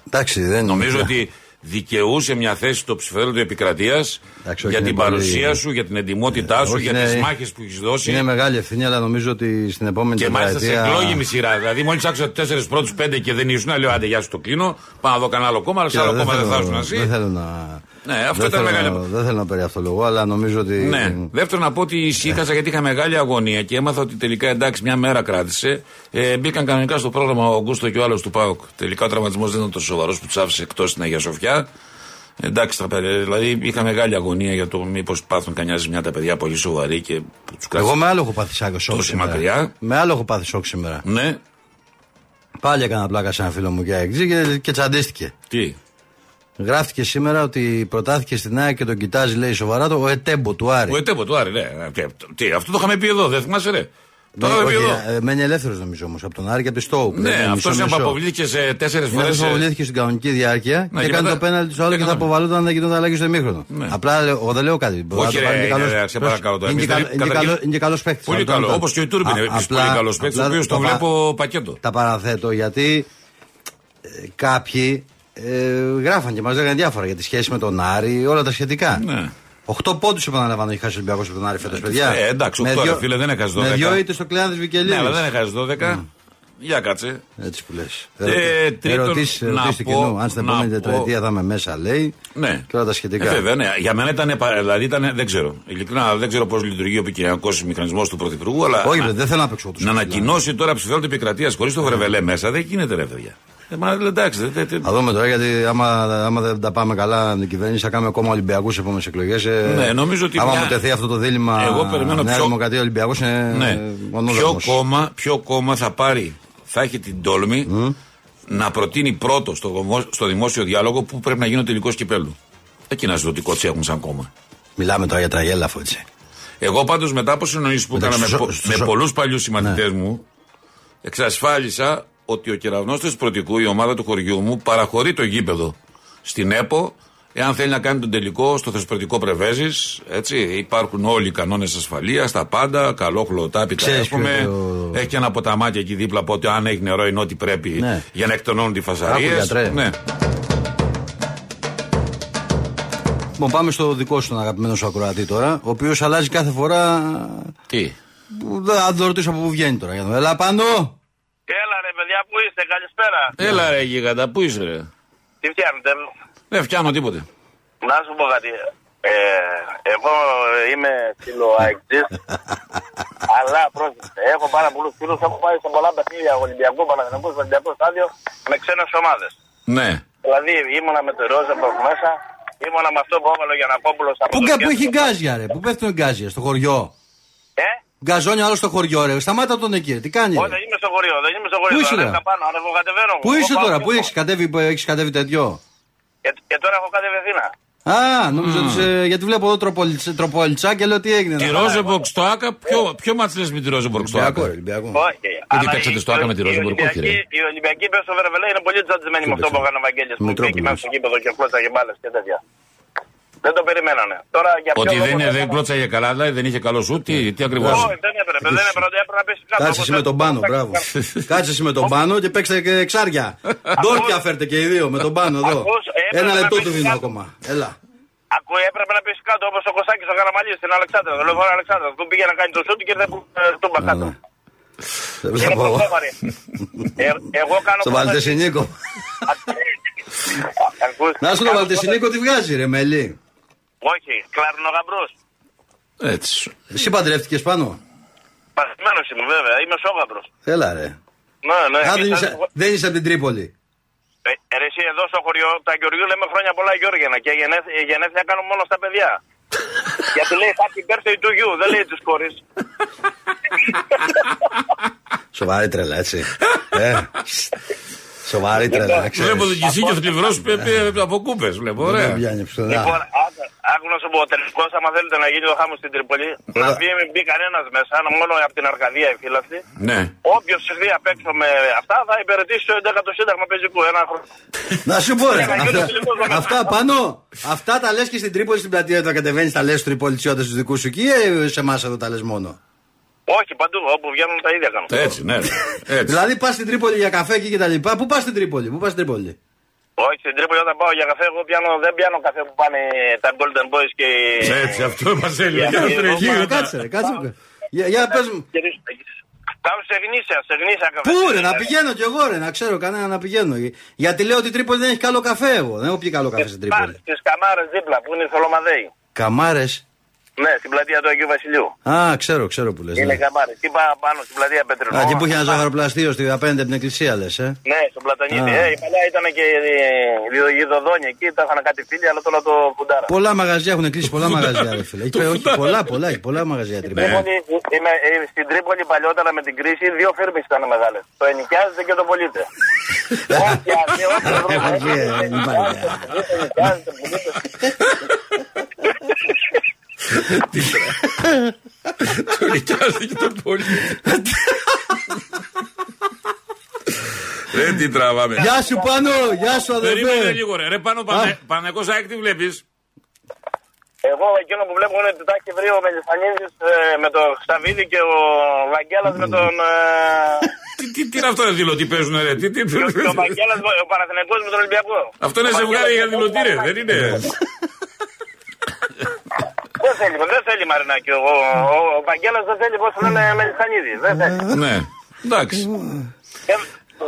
Εντάξει, δεν Νομίζω ότι δικαιούσε μια θέση στο ψηφοδέλτιο επικρατείας Εντάξει, όχι, για είναι την πολύ- παρουσία σου, για την εντυμότητά σου, όχι, για είναι- τι μάχες που έχεις δώσει. Είναι μεγάλη ευθύνη, αλλά νομίζω ότι στην επόμενη Και μάλιστα σε τετραετία- εκλόγιμη σειρά. Δηλαδή, μόλις άκουσα του τέσσερις πρώτους πέντε και δεν ήσουν, λέω άντε, γεια σου το κλείνω. Πάω να δω κανένα άλλο κόμμα, αλλά σε Κοίτα, άλλο κόμμα δεν θα θέλω- ήσουν εσύ. Δεν θέλω να. Ναι, αυτό δεν ήταν θέλω μεγάλη. να- Δεν θέλω να περί αυτό λόγο, αλλά νομίζω ότι. Ναι. Δεύτερον, να πω ότι ησύχασα γιατί είχα μεγάλη αγωνία και έμαθα ότι τελικά εντάξει μια μέρα κράτησε. Ε, μπήκαν κανονικά στο πρόγραμμα ο Αγκούστο και ο άλλος του Πάοκ. Τελικά ο τραυματισμός δεν ήταν τόσο σοβαρός που του άφησε εκτός στην Αγία Σοφιά. Εντάξει, τα παιδιά, δηλαδή είχα μεγάλη αγωνία για το μήπως πάθουν κανένα ζημιά τα παιδιά πολύ σοβαρή και τους Εγώ με άλλο έχω πάθει σάκος σοκ Τόσο σήμερα. μακριά. Με άλλο έχω πάθει σοκ σήμερα. Ναι, Πάλι έκανα πλάκα σε ένα φίλο μου για εξή και, και τσαντίστηκε. τι; Γράφτηκε σήμερα ότι προτάθηκε στην ΑΕΚ και τον κοιτάζει, λέει σοβαρά το ο Ετέμπο του Άρη. Ο Ετέπο του Άρη, ναι. Τι, τι, αυτό το είχαμε πει εδώ, δεν θυμάσαι, ρε; Το Ναι, είχαμε πει όχι, εδώ. ε, μένει ελεύθερος νομίζω όμως από τον Άρη και από τη Στόουπ. Ναι, αυτός είναι που αποβλήθηκε σε τέσσερις Ναι, φορές. αυτός αποβλήθηκε στην κανονική διάρκεια Ναι, και και έκανε μετά- το πέναλτι του άλλους και θα έκαναμε. αποβαλόταν αν δεν γινόταν αλλαγή στο ημίχρονο. Ναι. Απλά λέω- εγώ δεν λέω κάτι. Μπορεί Όχι, να το ρε, κάνει και είναι, καλός- ρε, σε παρακαλώ τώρα. Είναι και Εμείς καλό- δεν- είναι και καταρχήν- καλό- είναι και καλός παίκτης. Πολύ καλό. Όπως και ο Τούρμπιν είναι επίσης πολύ καλός παίκτης, ο οποίος τον βλέπω πακέτο. Τα παραθέτω γιατί ε, κάποιοι ε, γράφαν και μας λέγανε διάφορα για τη σχέση με τον Άρη, όλα τα σχετικά. Ναι. 8 πόντους επαναλαμβάνω έχει χάσει ο Ολυμπιακός από τον Άρη φέτος, παιδιά. Ε, εντάξει, Με 8 ρε δυο- φίλε, δεν έχασε 12. Με δύο είτε στο κλειάδι Βικελίδης. Ναι, αλλά δεν έχασε 12. Για κάτσε. Έτσι που λες. Ε, τρίτον, Ερωτήσεις να του πω- κοινού. Αν στην να επόμενη πω- τετραετία θα είμαι μέσα, λέει. Ναι. Και όλα τα Ε, σχετικά. βέβαια, ναι. Για μένα ήταν, επα- δηλαδή ήταν, δεν ξέρω. Ειλικρινά δεν ξέρω πώς λειτουργεί ο επικοινωνιακό μηχανισμός του Πρωθυπουργού, αλλά Όχι, να, δεν θέλω να παίξω τους. να ανακοινώσει τώρα ψηφιότητα επικρατείας χωρίς το βρεβελέ μέσα δεν γίνεται, ρε παιδιά. Ε, μα, εντάξει, δεν- δεν- δεν- Θα δούμε τώρα γιατί άμα, άμα δεν τα πάμε καλά την κυβέρνηση θα κάνουμε ακόμα Ολυμπιακούς σε επόμενες εκλογές. Ναι, νομίζω ότι Άμα μια- μου τεθεί αυτό το δίλημα. Εγώ περιμένω Νέα πιο- Δημοκρατία Ολυμπιακό είναι Ναι. μονόδρομος. Ποιο κόμμα, ποιο κόμμα θα πάρει, θα έχει την τόλμη να προτείνει πρώτο στο, δημο- στο δημόσιο διάλογο που πρέπει να γίνει ο τελικό κυπέλου. Εκεί να δω τι κότσι έχουν σαν κόμμα. Μιλάμε τώρα για τραγέλαφο έτσι. Εγώ πάντως μετά από συνοήσει που Εντάξει, έκανα με, στο- πο- στο- με στο- πολλούς παλιούς συμμαθητές Ναι. μου, εξασφάλισα ότι ο κεραυνός του Πρωτικού, η ομάδα του χωριού μου, παραχωρεί το γήπεδο στην ΕΠΟ. Εάν θέλει να κάνει τον τελικό στο Θεσπρωτικό Πρεβέζης, έτσι, υπάρχουν όλοι οι κανόνες ασφαλείας, τα πάντα, καλό χλωτάπιτα. Ξέρεις ας πούμε, ποιο είναι το- Έχει και ένα ποταμάκι εκεί δίπλα, οπότε αν έχει νερό είναι ό,τι πρέπει Ναι. για να εκτονώνουν τη φασαρίες. Άκου, γιατρέ. Ναι. Λοιπόν, πάμε στο δικό σου τον αγαπημένο σου ακροατή τώρα, ο οποίος αλλάζει κάθε φορά. Τι; που Δεν θα το ρωτήσω από πού βγαίνει τώρα. για να δω. Έλα πάνω! Έλα ρε παιδιά, πού είστε, καλησπέρα. Έλα ρε γίγαντα, πού είσαι ρε; Τι φτιάχνετε. Δεν φτιάχνω τίποτε. Να σου πω κάτι. Ε, εγώ είμαι φίλο αεκτής, αλλά πρόσεχε. Έχω πάρα πολλούς φίλους. Έχω πάει σε πολλά παιχνίδια Ολυμπιακού, Παναγενικού, Ολυμπιακού στάδιο με ξένες ομάδες. Ναι. Δηλαδή ήμουνα με το Ρόζεμπορκ μέσα, ήμουνα με αυτό που έβαλε ο Γιανακόπουλος από Πού, το κα- πού κέντρο. έχει γκάζια, ρε. Πού πέφτουν γκάζια, στο χωριό; Ε, Γκαζόνι άλλο στο χωριό, ρε. Σταμάτα τον εκεί, ρε. Τι κάνει. όχι, Ρε. δεν είμαι στο χωριό, δεν είμαι στο χωριό. Πού είσαι τώρα, τώρα; ανέβηκα πάνω, ανεβοκατεβαίνω. Πού είσαι Εγώ πάω τώρα, πιο πού πάνω. έχεις κατέβει, που έχεις κατέβει τέτοιο; Και, και τώρα έχω κατέβει Αθήνα. Α, νόμιζα ότι σε- γιατί βλέπω εδώ τροπολιτσα, τροπολιτσα και λέω τι έγινε. Τη να- Ρόζεμπορκ στο Άκα, ποιο, ποιο μάτς λες με τη Ρόζεμπορκ στο Ολυμπιακό, Άκα; ρε, Ολυμπιακό. Όχι. Γιατί αλλά παίξατε η- στο Άκα με τη η Ρόζεμπορκ, όχι, ρε. Ολυμπιακή- Η Ολυμπιακή πες στο Βερβελέ είναι πολύ τζατζισμένη με αυτό που έκανε ο Βαγγέλης. Που Μητρόπουλος. μπήκε μέσα στο γήπεδο και κλώτσα και μπάλες και τέτοια. Δεν το περιμένανε. Τώρα για ποιο Ότι λόγο δεν, είναι, θα- δεν κλώτσαγε καλά, δηλαδή δεν είχε καλό σου, τι, τι ακριβώς; Όχι, δεν έπρεπε, δεν έπρεπε, έπρεπε να πέσει κάτω. Κάτσε όπως εσύ με τον πάνω, έπρεπε. μπράβο. Κάτσε εσύ με τον πάνω και παίξτε και εξάρια. Ντόρκια φέρτε και οι δύο με τον πάνω εδώ. Ακούς, έπρεπε Ένα να λεπτό πεις του δίνω κάτω. ακόμα. Έλα. Ακούει, έπρεπε να πέσει κάτω όπως ο Κωστάκης ο Καραμαλής στην Αλεξάνδρα. Το λεωφόρο Αλεξάνδρα. Του πήγε να κάνει το σούτ και δεν τούμπα κάτω. Ναι. Δεν Είναι βλέπω εγώ. πρωτόβαρη. Ε, Εγώ κάνω Στον πρόταση- Βαλτεσινίκο. Ακούς, Να σου το κάνω Βαλτεσινίκο τι βγάζει, ρε Μελή. Πρόταση- Όχι, κλαρνογαμπρός. Έτσι. Εσύ παντρεύτηκες πάνω; Παθημένος είμαι βέβαια, είμαι σόγαμπρος. Έλα ρε. Ναι, ναι. Α, εμείς δεν θα- είσαι- Δεν είσαι από την Τρίπολη. Ε, ρε, εσύ εδώ στο χωριό, τα Γεωργίου λέμε χρόνια πολλά Γιώργινα και γενέθ, ε, γενέθλια κάνουν μόνο στα παιδιά. Γιατί λέει happy birthday to you, δεν λέει της κόρης. Σοβαρή τρέλα, έτσι. ε, σοβαρή τρέλα, ξέρεις. Βλέπω τον Κισί και ο θλιβρός από κούπες. Βλέπω, Δεν ωραία. πιάνει ψηλά. Λοιπόν, άκου- άκου να σου πω, τελικώς άμα θέλετε να γίνει το χάμος στην Τρίπολη, να Ωραία. μπει, μην μπει κανένας μέσα, να μόνο από την Αρκαδία η φύλαυτη. Ναι. Όποιος συμβεί απ' έξω με αυτά θα υπηρετήσει το 11ο Σύνταγμα πεζικού ένα χρόνο. Να σου πω, ρε. Ένα αυτά- γιο του Φιλιππού εδώ Αυτά μέσα. πάνω. Αυτά τα λες και στην Τρίπολη στην πλατεία όταν κατεβαίνεις, τα λες στου τριπολιτσιώτε τους δικούς σου εκεί ή σε εμάς εδώ τα λες μόνο. Όχι, παντού, όπου βγαίνουν τα ίδια κάνουν. Έτσι, ναι. Έτσι. Δηλαδή πας στην Τρίπολη για καφέ εκεί και τα λοιπά. Πού πας στην Τρίπολη, πού πας στην Τρίπολη; Όχι, στην Τρίπολη όταν πάω για καφέ, εγώ πιάνω, δεν πιάνω καφέ που πάνε τα Golden Boys και. Έτσι, αυτό μας έλεγε. Για- Για τρέχει. για- Κάτσε, ρε, κάτσε. Για, για πες μου. Πάω σε γνήσια, σε γνήσια καφέ. Πού ρε, να πηγαίνω κι εγώ ρε, να ξέρω κανένα να πηγαίνω. Γιατί λέω ότι η Τρίπολη δεν έχει καλό καφέ εγώ. Δεν έχω πιει καλό καφέ στην Τρίπολη. Στις καμάρες δίπλα που είναι οι Θολομαδέοι. Καμάρες; Ναι, στην πλατεία του Αγίου Βασιλείου. Α, ξέρω, ξέρω που λε. Είναι καμάρε. Τι πάει πάνω στην πλατεία Πετρινό. Α, εκεί που είχε ένα ζαχαροπλαστείο στη απέναντι από την εκκλησία λε, ε. Ναι, στον Πλατανίδη. Α. Ε, η παλιά ήταν και η- η Δοδόνια εκεί, τα είχαν κάτι φίλοι, αλλά τώρα το φουντάρα. Πολλά μαγαζιά έχουν κλείσει, πολλά μαγαζιά, ρε φίλε. Έχει, όχι, πολλά, πολλά, έχει πολλά μαγαζιά η Τρίπολη. Τρίπολη, είμαι, ε, στην Τρίπολη παλιότερα με την κρίση δύο φίρμες ήταν μεγάλε. Το ενοικιάζεται και το πωλείται. Όποια, και όποια βρούμε, Όχι, ε, ε, δεν υπάρχει. ενοικιάζεται, ενοικιάζεται, πωλείται. Το νοικιάζει και το πολύ. Δεν την τραβάμε. Γεια σου πάνω, γεια σου Περίμενε αδερφέ. λίγο ρε. Ρε πάνω Πανεκός ΑΕΚ τι βλέπεις; Εγώ εκείνο που βλέπω είναι ότι τα έχει βρει ο Μελισανίδης ε, με το Σταβίδη και ο Βαγγέλας με τον... ε, Τι, τι, τι είναι αυτό ρε δηλωτή παίζουν ρε; Τι, τι, τι, και ο Βαγγέλας, ο Παναθηναϊκός με τον Ολυμπιακό. Αυτό είναι Ο ζευγάρι Βαγγέλας για και ο δηλωτή ρε. Παναθηναϊκός. Δεν είναι; Δεν θέλει, δεν θέλει Μαρινάκη. Ο, ο, ο Βαγγέλας δεν θέλει πώς λένε Μελισανίδη. Δεν θέλει. Ναι. Εντάξει. Ε,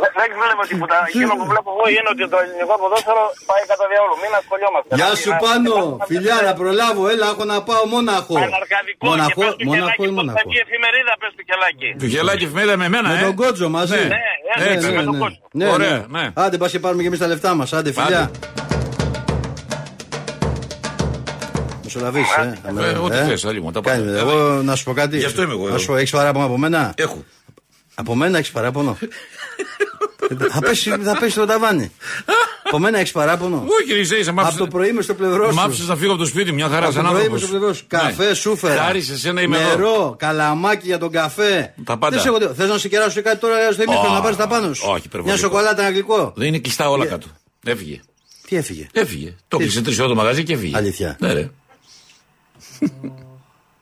δεν- Δεν βλέπω τίποτα. Εκείνο που βλέπω εγώ είναι ότι το ελληνικό ποδόσφαιρο πάει κατά διαόλου. Μην ασχολιόμαστε. Γεια Να- σου να- πάνω, να- φιλιά, να προλάβω. Έλα, έχω να πάω Μόναχο. Αναρκαδικό και Μοναχό, πες του Μοναχό Κελάκη ή πως Μοναχό. θα βγει εφημερίδα πες του Κελάκη. Του γελάκι εφημερίδα με μένα, Με ε. τον Κότζο μαζί. Ναι. Ναι, Έτσι, με τον κόσμο. Ναι, Ωραία, ναι. ναι. Άντε, πας και πάρουμε και εμείς τα λεφτά μας. Άντε, φιλιά. Άντε. Μεσολαβή, ε. Ε, ό,τι θες, άλλη μου, τα Κάνει, πάντα. εγώ να σου πω κάτι. Γι' αυτό είμαι εγώ Να εδώ. σου πω, έχεις παράπονο από μένα; Έχω. Από μένα έχεις παράπονο; Ε, θα πέσει, θα πέσει το ταβάνι. από μένα έχεις παράπονο; Όχι, ρε, είσαι, είσαι, μ' Από άφησες- το πρωί είμαι στο πλευρό Μ' σου. άφησες να φύγω από το σπίτι, μια χαρά Από σαν το πρωί είμαι άνθρωπος. στο πλευρό σου. Καφέ, Ναι. σούφερα. Χάρης σε σένα είμαι εδώ. Νερό, καλαμάκι για τον καφέ. Τα πάντα. Δεν σε έχω δει. Θες να σε κεράσω κάτι τώρα στο ημίχρονο Ω, να πάρεις τα πάνω σου. όχι, υπερβολικό. Μια σοκολάτα αγγλικό. Δεν είναι κλειστά όλα κάτω. Έφυγε. Τι έφυγε; Έφυγε. Το κλείσε τρεις ώρα το μαγαζί και έφυγε. Αλήθεια. Ναι, ρε.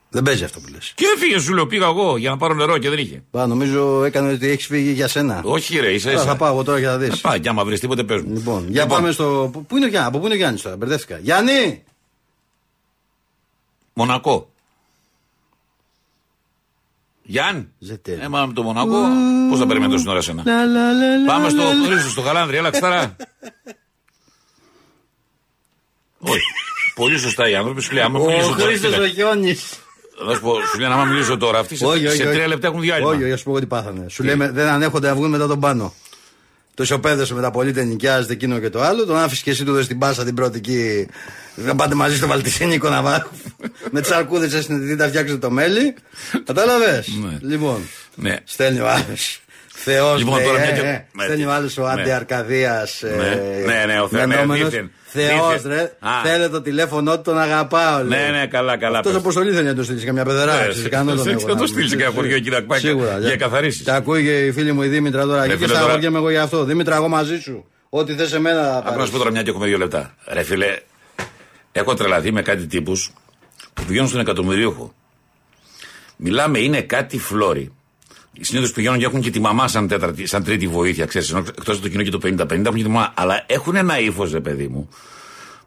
Δεν παίζει αυτό που λες. Και έφυγε, σου λέω, πήγα εγώ για να πάρω νερό και δεν είχε. Πα, νομίζω έκανε ότι έχεις φύγει για σένα. Όχι, ρε, είσαι. Τώρα είσαι. θα πάω εγώ τώρα και θα δεις. Ε, Πάει, και άμα βρεις τίποτε πες μου. Λοιπόν, για πάμε στο. Πού πού είναι ο Γιάννη, από πού είναι ο Γιάννης τώρα, μπερδεύτηκα. Γιάννη! Μονακό. Γιάννη. Ζετέλ. Ε, μα με το Μονακό, πώς θα περιμένω τόση ώρα σένα. Λα, λα, λα, λα, Πάμε στο λα, λα. Χρήστο, στο Γαλάνδρι, έλα ξταρά. Όχι. Πολύ σωστά οι άνθρωποι σου λέει: Άμα Ο μιλήσω τώρα. Χρήστος κοίτα, ο Χιόνι. Θα σου πω, σου λέει: Άμα μιλήσω τώρα, αυτοί σε, Όχι, όχι. σε όχι. τρία λεπτά έχουν διάλειμμα. Όχι, όχι, ας πούμε τι πάθανε. Σου λέμε δεν ανέχονται να βγουν μετά τον πάνω. Το ισοπαίδωσε με τα πολίτε, νοικιάζεται εκείνο και το άλλο. Τον άφησε και εσύ του στην πάσα την πρώτη εκεί. Να πάτε μαζί στο Βαλτισίνικο να βάλω. με τι αρκούδε έτσι στην τα φτιάξετε το μέλι. Κατάλαβες; Ναι. Λοιπόν, Ναι. στέλνει ο άλλος. Θεός. Λοιπόν, τώρα μια και- με- Στέλνει ο άλλος ο ναι. Άντε Αρκαδία. Ναι, ναι, ναι, ο Θεός, ναι, δίθεν. Θεός, Δίθεν. ρε. Α. Θέλει το τηλέφωνο του, τον αγαπάω. λέει. Ναι, ναι, καλά, καλά. Αυτός πες. αποστολή θέλει να το στείλεις καμιά πεδερά. Ναι, ξέρεις, κάνω τον σε- εγώ, θα το να- στείλεις σε κάποιο χωριό εκεί να πάει Σίγουρα. για καθαρίσεις. Και ακούει και η φίλη μου η Δήμητρα τώρα. Ρε Εκεί και φίλε, τώρα- στεναχωριέμαι εγώ γι' αυτό. Δήμητρα, εγώ μαζί σου. Ό,τι θες εμένα. θα Απλά να πάρεις. σου πω τώρα μια και έχουμε δύο λεπτά. Ρε φίλε, έχω τρελαθεί με κάτι τύπους που πηγαίνουν στον εκατομμυρίουχο. Μιλάμε, είναι κάτι φλόρι. Συνήθως πηγαίνουν και έχουν και τη μαμά σαν, τέταρτη, σαν τρίτη βοήθεια, ξέρεις. Εκτός από το κοινό και το 50-50 έχουν και τη μαμά. Αλλά έχουν ένα ύφος, ρε παιδί μου.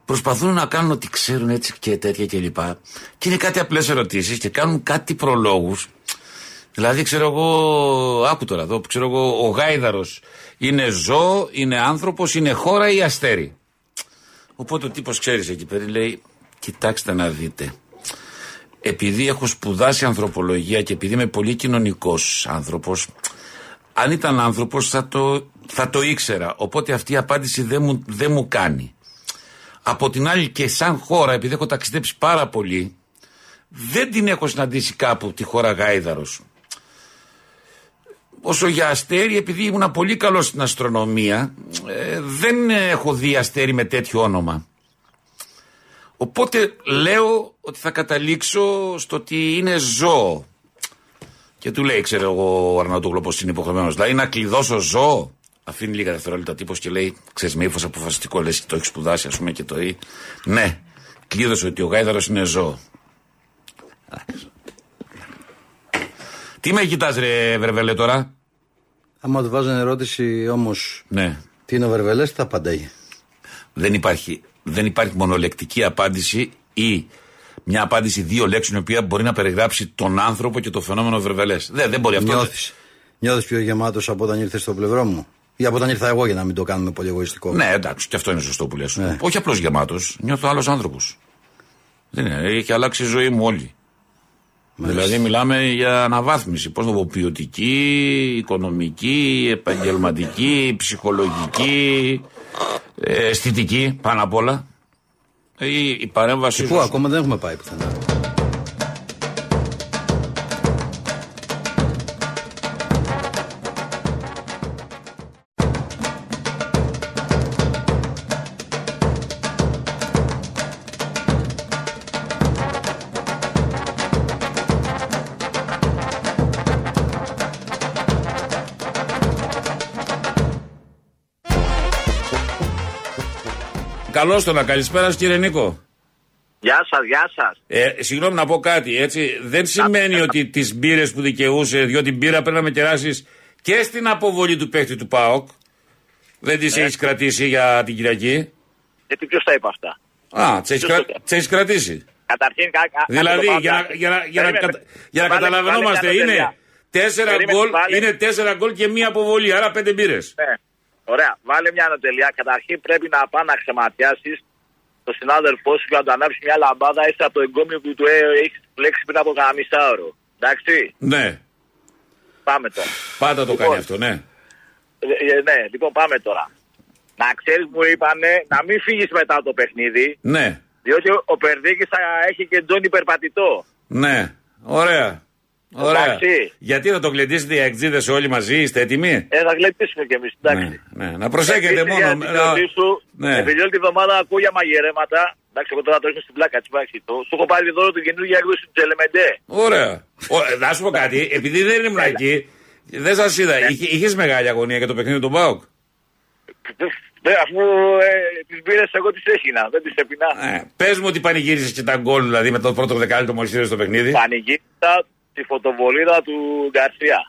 Προσπαθούν να κάνουν ότι ξέρουν έτσι και τέτοια κλπ. Και, και είναι κάτι απλές ερωτήσεις και κάνουν κάτι προλόγους. Δηλαδή, ξέρω εγώ, άκου τώρα εδώ, ξέρω εγώ, ο Γάιδαρος είναι ζώο, είναι άνθρωπος, είναι χώρα ή αστέρι; Οπότε ο τύπος ξέρεις εκεί πέρα λέει: Κοιτάξτε να δείτε. Επειδή έχω σπουδάσει ανθρωπολογία και επειδή είμαι πολύ κοινωνικός άνθρωπος, αν ήταν άνθρωπος θα το, θα το ήξερα. Οπότε αυτή η απάντηση δεν μου, δεν μου κάνει. Από την άλλη και σαν χώρα, επειδή έχω ταξιδέψει πάρα πολύ, δεν την έχω συναντήσει κάπου τη χώρα Γάιδαρος. Όσο για αστέρι, επειδή ήμουν πολύ καλός στην αστρονομία, ε, δεν έχω δει αστέρι με τέτοιο όνομα. Οπότε λέω ότι θα καταλήξω στο ότι είναι ζώο. Και του λέει, ξέρω εγώ, ο Αρναούτογλου πώ είναι υποχρεωμένος. Δηλαδή να κλειδώσω ζώο. Αφήνει λίγα δευτερόλεπτα τύπος και λέει, ξέρεις, με ύφος αποφασιστικό, λες, το έχεις σπουδάσει, ας πούμε, και το ή. Ναι, κλείδωσε ότι ο Γάιδαρος είναι ζώο. Τι με κοιτάς, ρε Βερβελέ, τώρα; Άμα του βάζανε ερώτηση όμως, Ναι. τι είναι ο Βερβελέ, τι θα απαντάει. Δεν υπάρχει, δεν υπάρχει μονολεκτική απάντηση ή μια απάντηση δύο λέξεων η οποία μπορεί να περιγράψει τον άνθρωπο και το φαινόμενο Βερβελές. Δεν, δεν μπορεί αυτό. Νιώθεις. Νιώθεις πιο γεμάτος από όταν ήρθες στο πλευρό μου; Ή από όταν ήρθα εγώ για να μην το κάνουμε πολύ εγωιστικό; Ναι, εντάξει, και αυτό είναι σωστό που λες. Ναι. Όχι απλώς γεμάτος. Νιώθω άλλος άνθρωπος. Δεν είναι. Έχει αλλάξει η ζωή μου όλη. Δηλαδή, μιλάμε για αναβάθμιση. Πώς να πω, ποιοτική, οικονομική, επαγγελματική, ψυχολογική, ε, αισθητική, πάνω απ' όλα. Ε, Η, η παρέμβαση Πού σου- ακόμα δεν έχουμε πάει πουθενά. Καλώς το να καλησπέρας, σας, κύριε Νίκο. Γεια σας, γεια σας. Ε, συγγνώμη να πω κάτι, έτσι. Δεν σημαίνει ότι τις μπύρες που δικαιούσε, διότι μπύρα πρέπει να με κεράσεις και στην αποβολή του παίχτη του ΠΑΟΚ. Δεν τις έχεις κρατήσει για την Κυριακή; Γιατί ποιος τα είπε αυτά; Α, τις έχεις κρατήσει. Καταρχήν, κα- κα- Δηλαδή, κάτσε το για να, πάντα. για να, για να, Περίμενε. κατα- για να Βάλε- καταλαβαίνομαστε, βάλε μια είναι νοτελεία. τέσσερα Περίμενε, γκολ, βάλε- είναι τέσσερα γκολ και μία αποβολή, άρα πέντε μπύρες. Ναι. Ωραία. Βάλε μια ανατελεία. Καταρχήν πρέπει να πάει να ξεματιάσεις τον συνάδελφό σου και να του ανάψεις μια λαμπάδα έστω από το εγκόμιο που του έχεις λέξει πριν από κανένα μισάωρο. Εντάξει; Ναι, Πάμε τώρα. πάντα το Λοιπόν. κάνει αυτό, ναι. Ε, ε, ναι, λοιπόν πάμε τώρα. Να ξέρεις, μου είπανε να μην φύγεις μετά από το παιχνίδι. Ναι, Διότι ο- ο Περδίκης θα έχει και τζόνι περπατητό. ναι, ωραία. Ωραία. Εντάξει. Γιατί θα το γλεντήσετε οι αεξίδες όλοι μαζί, είστε έτοιμοι; Ε, θα γλεντήσουμε κι εμείς. Εντάξει. Ναι, ναι. Να προσέχετε Επίσης, μόνο. Για την ερωτή σου, Ναι. επειδή όλη τη βδομάδα ακούω για μαγειρέματα. Εντάξει, εγώ τώρα το έχω στην πλάκα τη πράξη. Το, σου έχω πάρει δώρο την καινούργια έκδοση του Τζελεμεντέ. Ωραία. Ο, ε, να σου πω κάτι, επειδή δεν ήμουν εκεί, δεν σας είδα. Είχε μεγάλη αγωνία για το παιχνίδι του Μπάουκ. Ναι, αφού ε, τις πήρε, εγώ τις έγινα. Δεν τις έπεινα. Ε, Πες μου ότι πανηγύρισες και τα γκολ, δηλαδή με το πρώτο δεκάλεπτο μόλις είδες το παιχνίδι. Πανηγύρισα τη φωτοβολίδα του Γκαρσία.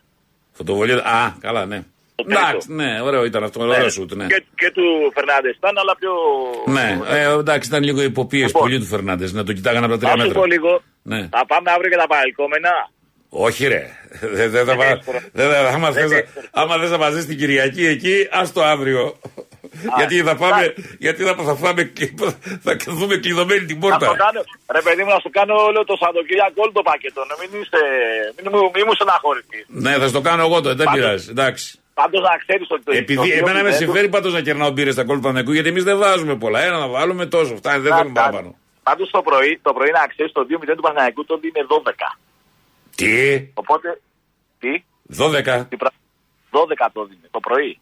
Φωτοβολία. Α, καλά, ναι. Το τρίτο. Εντάξει, ναι, ωραίο ήταν αυτό. Ωραίο σουτ, ναι. Και, και του Φερνάντες ήταν, αλλά πιο. Ναι, ε, εντάξει, ήταν λίγο υποπίεση Λοιπόν. πολύ του Φερνάντες. Να το κοιτάγανε από τα τρία Θα σου μέτρα. πω λίγο. Ναι. Θα πάμε αύριο και τα παρελκόμενα. Όχι, ρε. Δεν δεν θα Δεν πα- έσπρωα. δεν θα- άμα Δεν θες να- έσπρωα. Άμα θες να μαζί την Κυριακή εκεί, ας το αύριο. γιατί θα πάμε, γιατί θα, θα, πάμε, και- θα δούμε κλειδωμένη την Να πόρτα. το κάνω, ρε παιδί μου, να σου κάνω όλο το Σαββατοκύριακο όλο το πακέτο. Να μην είσαι. Μην μου, μην μου στεναχωρηθείς. Ναι, θα στο κάνω εγώ τώρα, δεν Πάντως- πειράζει. Εντάξει. Πάντως να ξέρεις ότι. το- Επειδή το εμένα με 2-0 συμφέρει πάντως να κερνάω μπύρες στα κόλπα Πανεκού, γιατί εμείς δεν βάζουμε πολλά. Ένα να βάλουμε τόσο. Φτάνει, δεν θέλουμε παραπάνω. Πάντως το πρωί, το πρωί να ξέρεις το 2-0 του Παναγιακού τότε είναι 12. Τι, Οπότε. Τι, 12. τι πρα... 12 το δίνει το πρωί.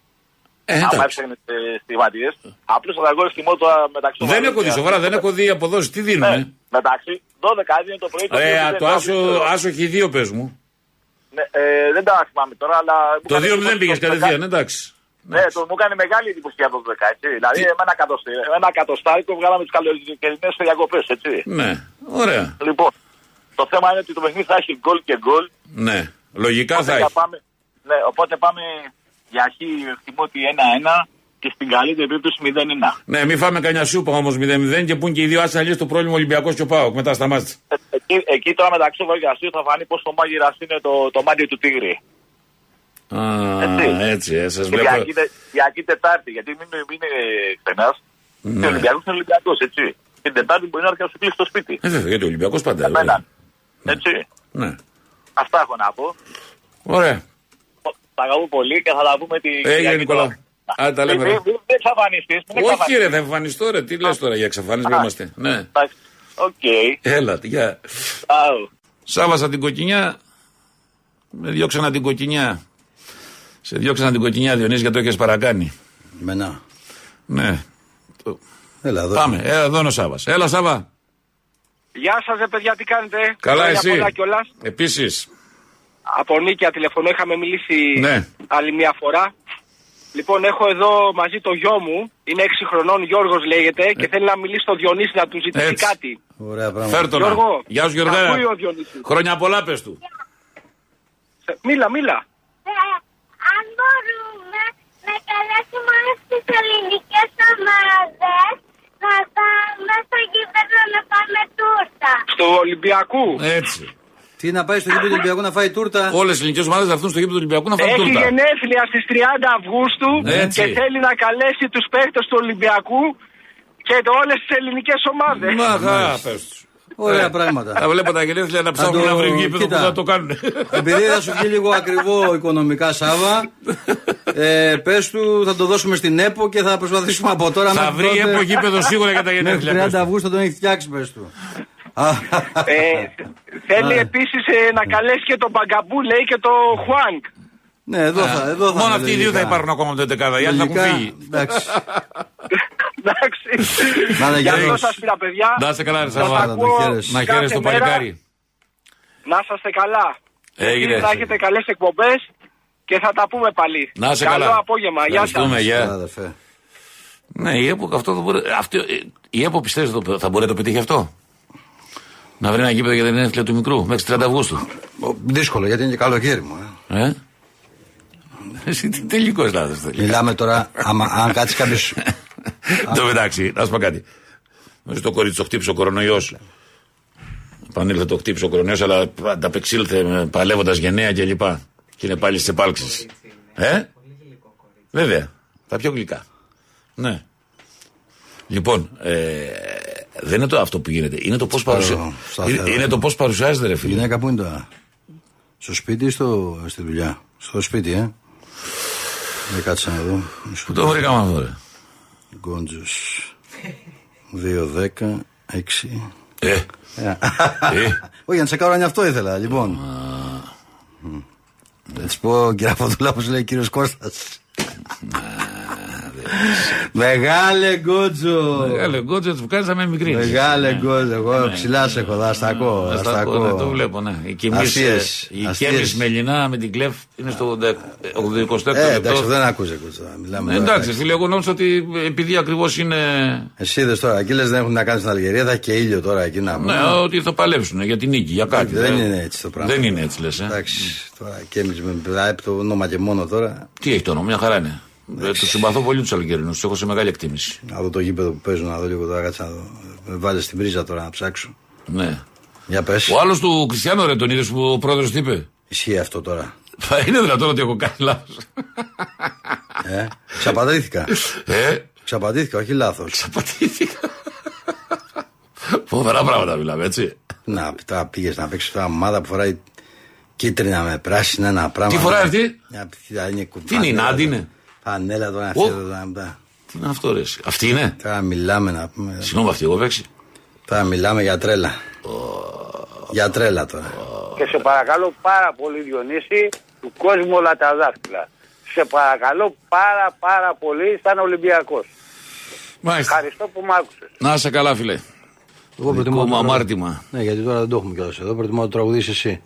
Ε, Άμα εντάξει. έψαχνε στιγματιέ. Απλώς θα εγώ θυμώ τώρα μεταξύ των Δεν άλλων έχω δει και- σοβαρά, δεν έχω δει αποδόσεις. Τι Ναι, δίνουμε. μεταξύ 12 έδινε το πρωί. Ρε, 2-0, το άσο, το- άσο έχει δύο πες μου. Ναι, ε, δεν τα θυμάμαι τώρα, αλλά. μου Το έκανε 2-0 εντύπωση πήγες το κατευθείαν, 12. εντάξει. Ναι, το, μου έκανε μεγάλη εντύπωση για το 12, έτσι. Δηλαδή, με ένα, κατοστή- με ένα κατοστάρικο βγάλαμε τι καλοκαιρινές διακοπές, έτσι. Ναι, ωραία. Λοιπόν, το θέμα είναι ότι το παιχνίδι θα έχει γκολ και γκολ. Ναι, λογικά Οπότε θα για έχει. πάμε, ναι, οπότε πάμε για αρχή εκτιμώ ότι 1-1 και στην καλύτερη περίπτωση 0-1. Ναι, μην φάμε κανένα σούπα όμως 0-0 και πούν και οι δύο άσχα λύσει το πρόβλημα Ολυμπιακός και ο Πάοκ. Μετά σταμάτησε. Ε, Εκεί, εκεί τώρα μεταξύ του Βαργασίου θα φανεί πω το μάγειρας είναι το, το μάτι του Τίγρη. Α, Έτσι. έτσι, ε, σας Και βλέπω. Διακή, διακή Τετάρτη, γιατί μην, μην είναι ξενά. Ναι. Και ο Ολυμπιακός είναι Ολυμπιακός, έτσι. Την Τετάρτη μπορεί να έρθει να σου κλείσει το σπίτι. Ε, βέβαια, γιατί ο Ολυμπιακός πάντα. Εμένα. βέβαια. Έτσι. Ναι. Αυτά έχω να πω. Ωραία. Τα αγαπώ πολύ και θα τα πούμε τη Έγινε, Κυριακή Νικόλα. τώρα. Άντε, τα λέμε, Μην- ρε. μην- Μην εξαφανιστείς, μην Όχι, εξαφανιστείς. ρε, θα εμφανιστώ, ρε. Τι λες τώρα για εξαφάνιση, Α. είμαστε. Ναι. Εντάξει. Οκ. Έλα, γεια. Άου. Σάβασα την κοκκινιά. Με διώξανα την κοκκινιά. Σε διώξανα την κοκκινιά, Διονύση, γιατί το έχει παρακάνει. Μενά. Ναι. Το- Έλα εδώ. Πάμε. Έλα, εδώ είναι ο Σάβας. Έλα, Σάβα. Γεια σας, ρε παιδιά, τι κάνετε; Καλά, Χρόνια εσύ. πολλά κιόλας. Επίσης. Από Νίκια τηλεφωνώ, είχαμε μιλήσει Ναι. άλλη μια φορά. Λοιπόν, έχω εδώ μαζί το γιο μου, είναι 6 χρονών, Γιώργος λέγεται, και θέλει να μιλήσει στο Διονύση να του ζητήσει Ε. Έτσι. κάτι. Ωραία πράγματα. Φέρ τον. Γιώργο, Γεια σου, Γιώργα. ακούει ο Διονύσης. Χρόνια πολλά, πες του. Σε- Μίλα, μίλα. Ε, αν μπορούμε να καλέσουμε όλες τις ελληνικές ομάδες να πάμε στο γήπεδο να πάμε τούρτα. Στο Ολυμπιακού. Έτσι. Τι να πάει στο γήπεδο του Ολυμπιακού να φάει τούρτα; Όλες οι ελληνικές ομάδες θα έρθουν στο γήπεδο του Ολυμπιακού να φάνε Έχει τούρτα. γενέθλια στις 30 Αυγούστου Έτσι. και θέλει να καλέσει τους παίχτες του Ολυμπιακού και το- όλες τις ελληνικές ομάδες. Μα, χα, πες τους. Ωραία Ε, πράγματα. Θα βλέπω τα γενέθλια να ψάχνουν το- να βρουν γήπεδο που κοίτα. θα το κάνουν. Επειδή θα σου βγει λίγο ακριβό οικονομικά, Σάβα, ε, πες του, θα το δώσουμε στην ΕΠΟ και θα προσπαθήσουμε από τώρα Θα μέχρι βρει τότε- έπο γήπεδο σίγουρα για τα Μέχρι γενέθλια. 30 πες του. Αυγούστου θα τον έχει φτιάξει, πες του. Α, Ε, θέλει Α. επίσης ε, να καλέσει και τον Μπαγκαμπού, λέει, και το Χουάνκ. Ναι, εδώ θα, εδώ θα Μόνο είναι αυτοί οι δύο θα λογικά. υπάρχουν ακόμα από την 11η. Οι άλλοι θα έχουν Λογικά, φύγει. Εντάξει. Εντάξει. Να είναι Γι' αυτό γέρος. σας πήρα, παιδιά. Να είσαι καλά, ρε Σας Σαββά. να το ακούω χαίρεσαι. Να κάθε χαίρεσαι το μέρα. παλικάρι. Να είσαστε καλά. Έγινε. Εσείς Θα έχετε καλές εκπομπές και θα τα πούμε πάλι. Να είσαι Καλό καλά. απόγευμα. Γεια σας. Ευχαριστούμε, Καλά, γεια. αδερφέ. Ναι, η ΕΠΟ αυτό δεν μπορεί. Αυτό, ε, η ΕΠΟ πιστεύεις ότι θα μπορεί να το πετύχει αυτό; Να βρει ένα γήπεδο για την γενέθλια του μικρού μέχρι 30 Αυγούστου. Ο, Δύσκολο γιατί είναι και καλοκαίρι μου. Ε. Ε; Εσύ τι τελικός λάθος θέλεις. Μιλάμε τώρα, άμα, αν κάτσει κάποιο. Εν τω μεταξύ, να σου πω κάτι. Νομίζω το κορίτσι το χτύπησε ο κορονοϊός. Πανήλθε το χτύπησε ο κορονοϊός, αλλά ανταπεξήλθε παλεύοντας γενναία κλπ. Και είναι πάλι στις επάλξεις. Ε; Βέβαια. Τα πιο γλυκά. Ναι. Λοιπόν, ε, δεν είναι το αυτό που γίνεται. Είναι το πώς παρουσια... σταθερό. είναι, είναι το πώς παρουσιάζεται, ρε Η φίλε. γυναίκα που είναι τώρα; Στο σπίτι ή στο, στη δουλειά; Στο σπίτι, ε. Δεν κάτσε να δω. Πού το βρήκαμε αυτό, ρε; Γκόντζος. 2, 10, 6. Ε, Ε, ε, Όχι, να σε κάνω αυτό ήθελα, λοιπόν. Μμ. Να της πω, κύριε Φωτούλα, όπως λέει ο κύριος Κώστας. Μεγάλε γκότζο! Μεγάλε γκότζο, του κάνεις να με μικρή. Μεγάλε γκότζο, εγώ ψηλά σε έχω, θα στα ακούω. θα στα Ναι, ακούω. το βλέπω, ναι. Η Κεμής, Ασίες, ε, η ασίες. Κέμις Μελινά με την Κλεφ είναι στο 24ο Ε, εντάξει, λεπτό. δεν άκουσε γκότζο. Μιλάμε Ε, τώρα, Εντάξει, φίλε, εγώ νόμιζα ότι επειδή ακριβώς είναι. Εσύ είδες τώρα, εκεί λες δεν έχουν να κάνουν στην Αλγερία, θα έχει και ήλιο τώρα εκεί να Ναι, ότι θα παλέψουν για την νίκη, για κάτι. Δεν Ε, είναι έτσι το πράγμα. Δεν είναι έτσι, λες. Ε. Εντάξει, τώρα και εμείς με πλάι το όνομα και μόνο τώρα. Τι έχει το όνομα, μια χαρά είναι. Ε, του συμπαθώ πολύ τους Αλγερινούς, τους έχω σε μεγάλη εκτίμηση. Να δω το γήπεδο που παίζουν, να δω λίγο τώρα, κάτσε να δω. Με βάλε στην πρίζα τώρα να ψάξω. Ναι. Για πες. Ο άλλος του Κριστιανό, ρε, τον είδες που ο πρόεδρος τι είπε; Ισχύει αυτό τώρα. Είναι δυνατόν ότι έχω κάνει λάθος. Ε, ξαπατήθηκα. Ε, Ξαπατήθηκα, όχι λάθος. πατήθηκα. Φοβερά πράγματα μιλάμε, έτσι. Να, τώρα πήγες να παίξεις μια ομάδα που φοράει κίτρινα με πράσινα ένα πράγμα. Τι φοράει αυτή; Μια π- είναι κου- Τι είναι, η πανέλα Νάντι τώρα. είναι; Πανέλα τώρα αυτή Ω. εδώ. τώρα, μπα. Τι είναι αυτό, ρε. εσύ; Αυτή είναι; Τώρα μιλάμε να πούμε. Συγγνώμη, αυτή εγώ παίξει. Τώρα μιλάμε για τρέλα. Για τρέλα τώρα. Και σε παρακαλώ πάρα πολύ Διονύση του κόσμου όλα τα δάχτυλα. Σε παρακαλώ πάρα πάρα πολύ σαν Ολυμπιακός. Μάλιστα. Ευχαριστώ που μ' άκουσες. Να είσαι καλά, φίλε. Εγώ Δικό μου τώρα- αμάρτημα. Ναι, γιατί τώρα δεν το έχουμε κιόλας εδώ. Προτιμώ να το τραγουδίσει εσύ.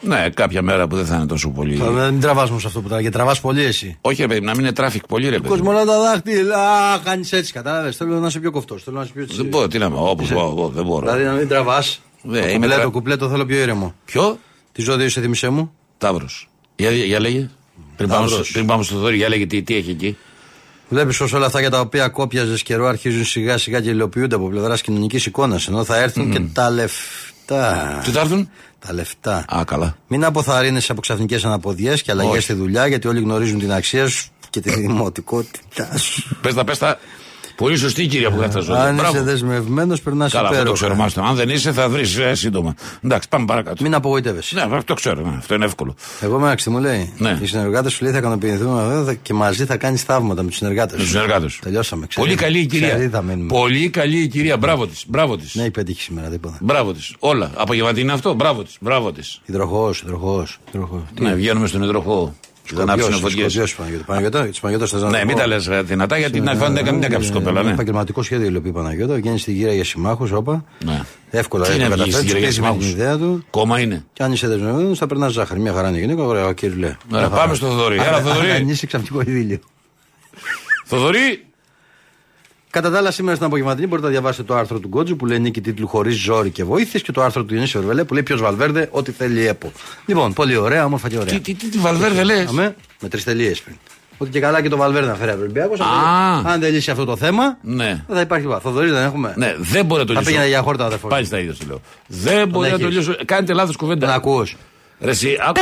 Ναι, κάποια μέρα που δεν θα είναι τόσο πολύ. Θα μην τραβάς μου σε αυτό που τραβά. Και τραβάς πολύ εσύ. Όχι, ρε παιδί, να μην είναι τράφικ πολύ, ρε παιδί. Κόσμος όλα τα δάχτυλα. Κάνεις έτσι, κατάλαβες. Θέλω να είσαι πιο κοφτός. Θέλω να είσαι πιο έτσι. Δεν μπορώ, τι να πω, όπως εγώ, εγώ, δεν μπορώ. Δηλαδή να μην τραβάς. Ναι, το, είμαι κουπλέ, τρα- το κουπλέ το θέλω πιο ήρεμο. Ποιο; Τι ζώδιο είσαι, θυμισέ μου. Ταύρος. Για, για λέγε. Πριν πάμε, στο, Ταύρος. πριν πάμε στο δόρυ, για λέγε τι, τι έχει εκεί. Βλέπεις πω όλα αυτά για τα οποία κόπιαζες καιρό αρχίζουν σιγά σιγά και υλοποιούνται από πλευράς κοινωνικής εικόνας. Ενώ θα έρθουν και τα λεφτά. Τι θα έρθουν; Τα λεφτά. Α, καλά. Μην αποθαρρύνεσαι από ξαφνικές αναποδιές και αλλαγές Όχι. στη δουλειά, γιατί όλοι γνωρίζουν την αξία σου και τη δημοτικότητά σου. Πες τα, πες τα. Πολύ σωστή η κυρία που γράφει τα ζώδια. Αν Μπράβο. είσαι δεσμευμένος, περνάς Καλά, αυτό το υπέροχα. ξέρω. μάλιστα. Αν δεν είσαι, θα βρεις ε, σύντομα. Εντάξει, πάμε παρακάτω. Μην απογοητεύεσαι. Ναι, αυτό το ξέρω. ναι, αυτό είναι εύκολο. Εγώ με τι μου λέει. Ναι. Οι συνεργάτες σου λέει θα ικανοποιηθούν εδώ και μαζί θα κάνεις θαύματα με τους συνεργάτες Με τους συνεργάτες. Τελειώσαμε. Ξέρεις. Πολύ καλή η Ξέρεις, κυρία. θα μείνουμε. Πολύ καλή η κυρία. Μπράβο της. Μπράβο της. Ναι, η πέτυχε σήμερα τίποτα. Μπράβο της. Όλα. Απογευματινή είναι αυτό. Μπράβο της. Μπράβο της. Υδροχός, υδροχός. Ναι, βγαίνουμε στον υδροχό. Και θα ανάψουν φωτιέ. Παναγιώτα. Της Παναγιώτας θε να Ναι, το μην πω. τα λες δυνατά γιατί την αλφα δεν έκανε την έκαψη κοπέλα. Ναι. Επαγγελματικό σχέδιο υλοποιεί η Παναγιώτα. Βγαίνει στη γύρα για συμμάχους, όπα. Ναι. Εύκολα Τι είναι έχει βγεις στη καταφέρεις. γύρα για Του με την συμμάχους; ιδέα του. Κόμμα είναι. Και αν είσαι δεσμευμένος, θα περνάς ζάχαρη. Μια χαρά είναι η γυναίκα. Ωραία, κύριε Λέ. Ωραία, πάμε στο Θοδωρή. Έλα, Θοδωρή. Αν είσαι ξαφνικό ειδήλιο. Θοδωρή. Κατά τα άλλα, σήμερα στην απογευματινή μπορείτε να διαβάσετε το άρθρο του Γκότζου που λέει νίκη τίτλου Χωρίς ζόρι και βοήθειες και το άρθρο του Ιωνίσιο Ορβελέ που λέει Ποιος Βαλβέρδε, ό,τι θέλει η ΕΠΟ. Λοιπόν, πολύ ωραία, όμορφα και ωραία. Τι, τι, τι, τι Βαλβέρδε λες; Αμέ, με τρεις τελείες πριν. Ότι και καλά και το Βαλβέρδε να φέρει ο Ολυμπιακός. Α. Αν δεν λύσει αυτό το θέμα, Ναι. δεν θα υπάρχει τίποτα. Θοδωρή δεν έχουμε. Ναι, δεν μπορεί να το Θα λύσω. πήγαινε για χόρτα ο αδερφό. Πάλι στα ίδια σου λέω. Δεν μπορεί να το έχεις. λύσω. Κάνετε λάθος Τον κουβέντα. ακούω. Ρε, εσύ, άκου,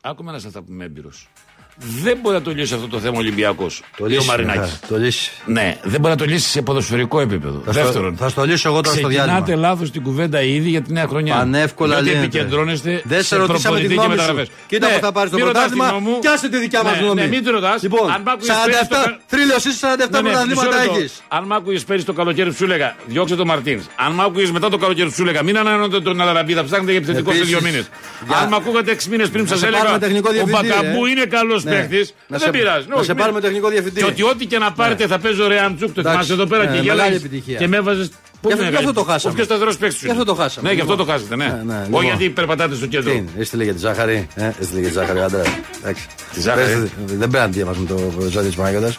άκου με ένα σε αυτά που είμαι έμπειρος. Δεν μπορεί να το λύσει αυτό το θέμα ο Ολυμπιακός. Το Λέει ο λύσει. Μαρινάκης. θα Το λύσει. Ναι, δεν μπορεί να το λύσει σε ποδοσφαιρικό επίπεδο. Θα στο- Δεύτερον, θα στο λύσω εγώ τώρα στο ξεκινάτε διάλειμμα. λάθος την κουβέντα ήδη για τη νέα χρονιά. Πανεύκολα Διότι λύνεται. επικεντρώνεστε Δεν σε σε ρωτήσαμε τη προπονητή και γνώμη σου. μεταγραφές. Κοίτα Ναι, που θα πάρεις το μην ρωτάς πρωτάθλημα. τη γνώμη μου. Πιάσε τη δικιά μας Ναι, γνώμη. Ναι, μην τη ρωτάς. Λοιπόν, Αν μ' άκουγες πέρυσι 47 το κα- θρύλος είσαι 47 Ναι, ναι, μισό πρωταθλήματα λεπτό. έχεις. Αν μ' άκουγες πέρυσι το καλοκαίρι που σου έλεγα, διώξε τον Μαρτίνς. Αν μ' άκουγες μετά το καλοκαίρι που σου έλεγα, μην ανανεώνετε τον Αλαραμπή, θα ψάχνετε για επιθετικό σε Επίσης, δύο μήνες. για- Αν μ' ακούγατε 6 μήνες πριν που Να σας σε έλεγα, πάρουμε τεχνικό ο διευθυντή, Μπακαμπού ε. είναι καλός Ναι. Παίχτης, Να δεν σε- πειράζει. να Όχι, σε μην- πάρουμε τεχνικό διευθυντή. Και ότι ό,τι και να πάρετε θα παίζω ρε Αμτσούκ, το Εντάξει. θυμάσαι εδώ πέρα Ναι, και μεγάλη γέλαγες επιτυχία. και με έβαζε. Γι' αυτό- γι' αυτό το χάσαμε. Ο πιο σταθερό παίχτη σου. Γι' αυτό το χάσαμε. Ναι, γι' αυτό το Λοιπόν. χάσατε, ναι. Ναι, ναι, λοιπόν. Όχι γιατί περπατάτε στο Τι κέντρο. είναι, έστειλε για τη ζάχαρη. Ε, έστειλε για τη ζάχαρη ο άντρα. Εντάξει. Τη ζάχαρη. Πες, Δεν πρέπει να διαβάσουμε το ζώδιο της Παναγιώτας.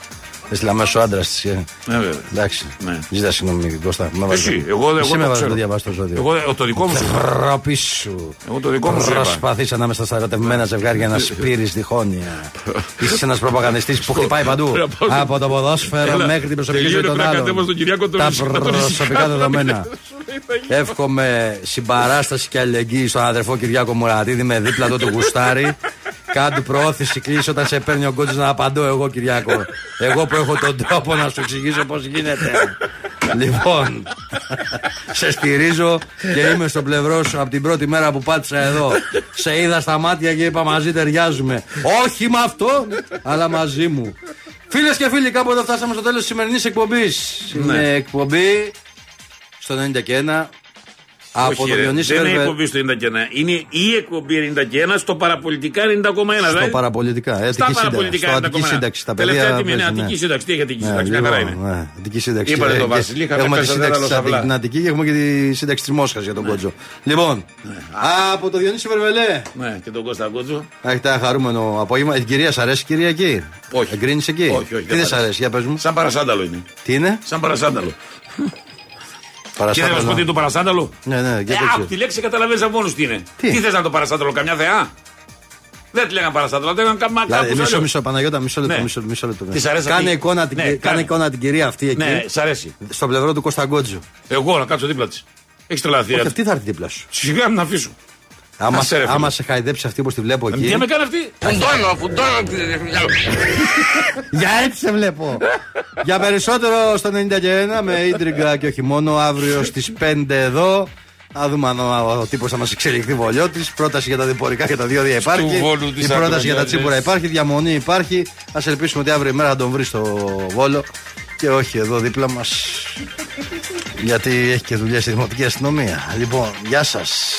Έστειλε αμέσω ο άντρας της. Ναι, βέβαια. Εντάξει. Ναι. Ζητά συγγνώμη, Κώστα. Με βάζεις- Εσύ, εγώ εγώ Εσύ το με βάζει ξέρω. να διαβάσει το ζώδιο. Εγώ το δικό μου σου. Τροπή σου. Εγώ το δικό μου σου είπα. Προσπαθεί ανάμεσα στα ερωτευμένα ζευγάρια να σπείρεις διχόνοια. Είσαι ένας προπαγανιστή που χτυπάει παντού. Έλα, πάω στο- Από το ποδόσφαιρο Έλα, μέχρι την προσωπική ζωή τελείωνε, των πρέπει να άλλων. κατέβω στον Κυριάκο τον Τα Ισχυ- να τον προσωπικά ησυχάσω. δεδομένα. Εύχομαι συμπαράσταση και αλληλεγγύη στον αδερφό Κυριάκο Μουρατίδη με δίπλα το του γουστάρι. Κάντε προώθηση κλείσει όταν σε παίρνει ο κότσο να απαντώ εγώ, Κυριάκο. Εγώ που έχω τον τρόπο να σου εξηγήσω πώς γίνεται. λοιπόν, σε στηρίζω και είμαι στο πλευρό σου από την πρώτη μέρα που πάτησα εδώ. Σε είδα στα μάτια και είπα μαζί ταιριάζουμε. Όχι με αυτό, αλλά μαζί μου. Φίλες και φίλοι, κάπου εδώ φτάσαμε στο τέλος της σημερινής εκπομπής. Είναι εκπομπή στο 90 και 1 από Όχι, το ρε, Διονύσης δεν είναι η Βερβε- εκπομπή στο 91. Είναι η εκπομπή 91 στο παραπολιτικά 90,1. Στο δηλαδή. παραπολιτικά. Στα Ε, Αττική σύνταξη. παραπολιτικά Στο 90,1. Αττική σύνταξη. Τα Τελευταία παιδιά τιμή είναι παίζουν, ναι. Αττική σύνταξη. Τι έχει Αττική Ναι, σύνταξη, μια χαρά λοιπόν, είναι. ναι, Αττική σύνταξη. Είπατε Και- το και- Βασιλή, είχαμε Έχουμε τη πέσει σύνταξη δένταλο της σαβλά. Αττική- την Αττική και έχουμε και τη σύνταξη της Μόσχας για τον Κότζο. Λοιπόν, από το Διονύση Βερβελέ. Ναι, και τον Κώστα Κότσο. Έχετε ένα χαρούμενο απόγευμα. Η κυρία, σ' αρέσει η κυρία εκεί; Όχι. Εγκρίνεις εκεί; Όχι, όχι, Τι δεν δεν σ' μ' αρέσει, για πες μου. Σαν παρασάνταλο είναι. Τι είναι, Σαν παρασάνταλο. Και δεν παραστάταλο. μα πω τι είναι το παρασάνταλο. Ναι, ναι, για Ε, το άκου ξέρω. τη λέξη καταλαβαίνεις από μόνος τι είναι. Τι; Τι θες να το παρασάνταλο, καμιά θεά; Δεν τη λέγανε παρασάνταλο, δεν λέγανε καμιά Δηλαδή, κάπου. μισό, μισό, Παναγιώτα, μισό λεπτό. Ναι. Μισό, μισό λεπτό. Της αρέσει Κάνε αυτή; εικόνα, την, Ναι, κάνε κάνε. εικόνα την κυρία αυτή εκεί. Ναι, σ' αρέσει. Στο πλευρό του Κωνσταγκότζου. Εγώ να κάτσω δίπλα της. Έχεις τρελαθεί. Όχι, ε. αυτή θα έρθει δίπλα σου. Σιγά να αφήσω. Άμα, Άσε, ρε, φίλε. άμα σε χαϊδέψει αυτή όπως τη βλέπω εκεί. Τι με κάνει αυτή; Φουντώνω, φουντώνω. Για έτσι σε βλέπω. Για περισσότερο στο 91 με ίντριγκα και όχι μόνο αύριο στις 5 εδώ. Να δούμε αν ο, ο τύπος θα μας εξελιχθεί βολιώτη. Πρόταση για τα διπορικά και τα διόδια υπάρχει. Βόλου της Η πρόταση για τα Ακρονιώτης. τσίπουρα υπάρχει. Διαμονή υπάρχει. Α ελπίσουμε ότι αύριο η μέρα θα τον βρει στο Βόλο. Και όχι εδώ δίπλα μας. Γιατί έχει και δουλειά στη δημοτική αστυνομία. Λοιπόν, γεια σας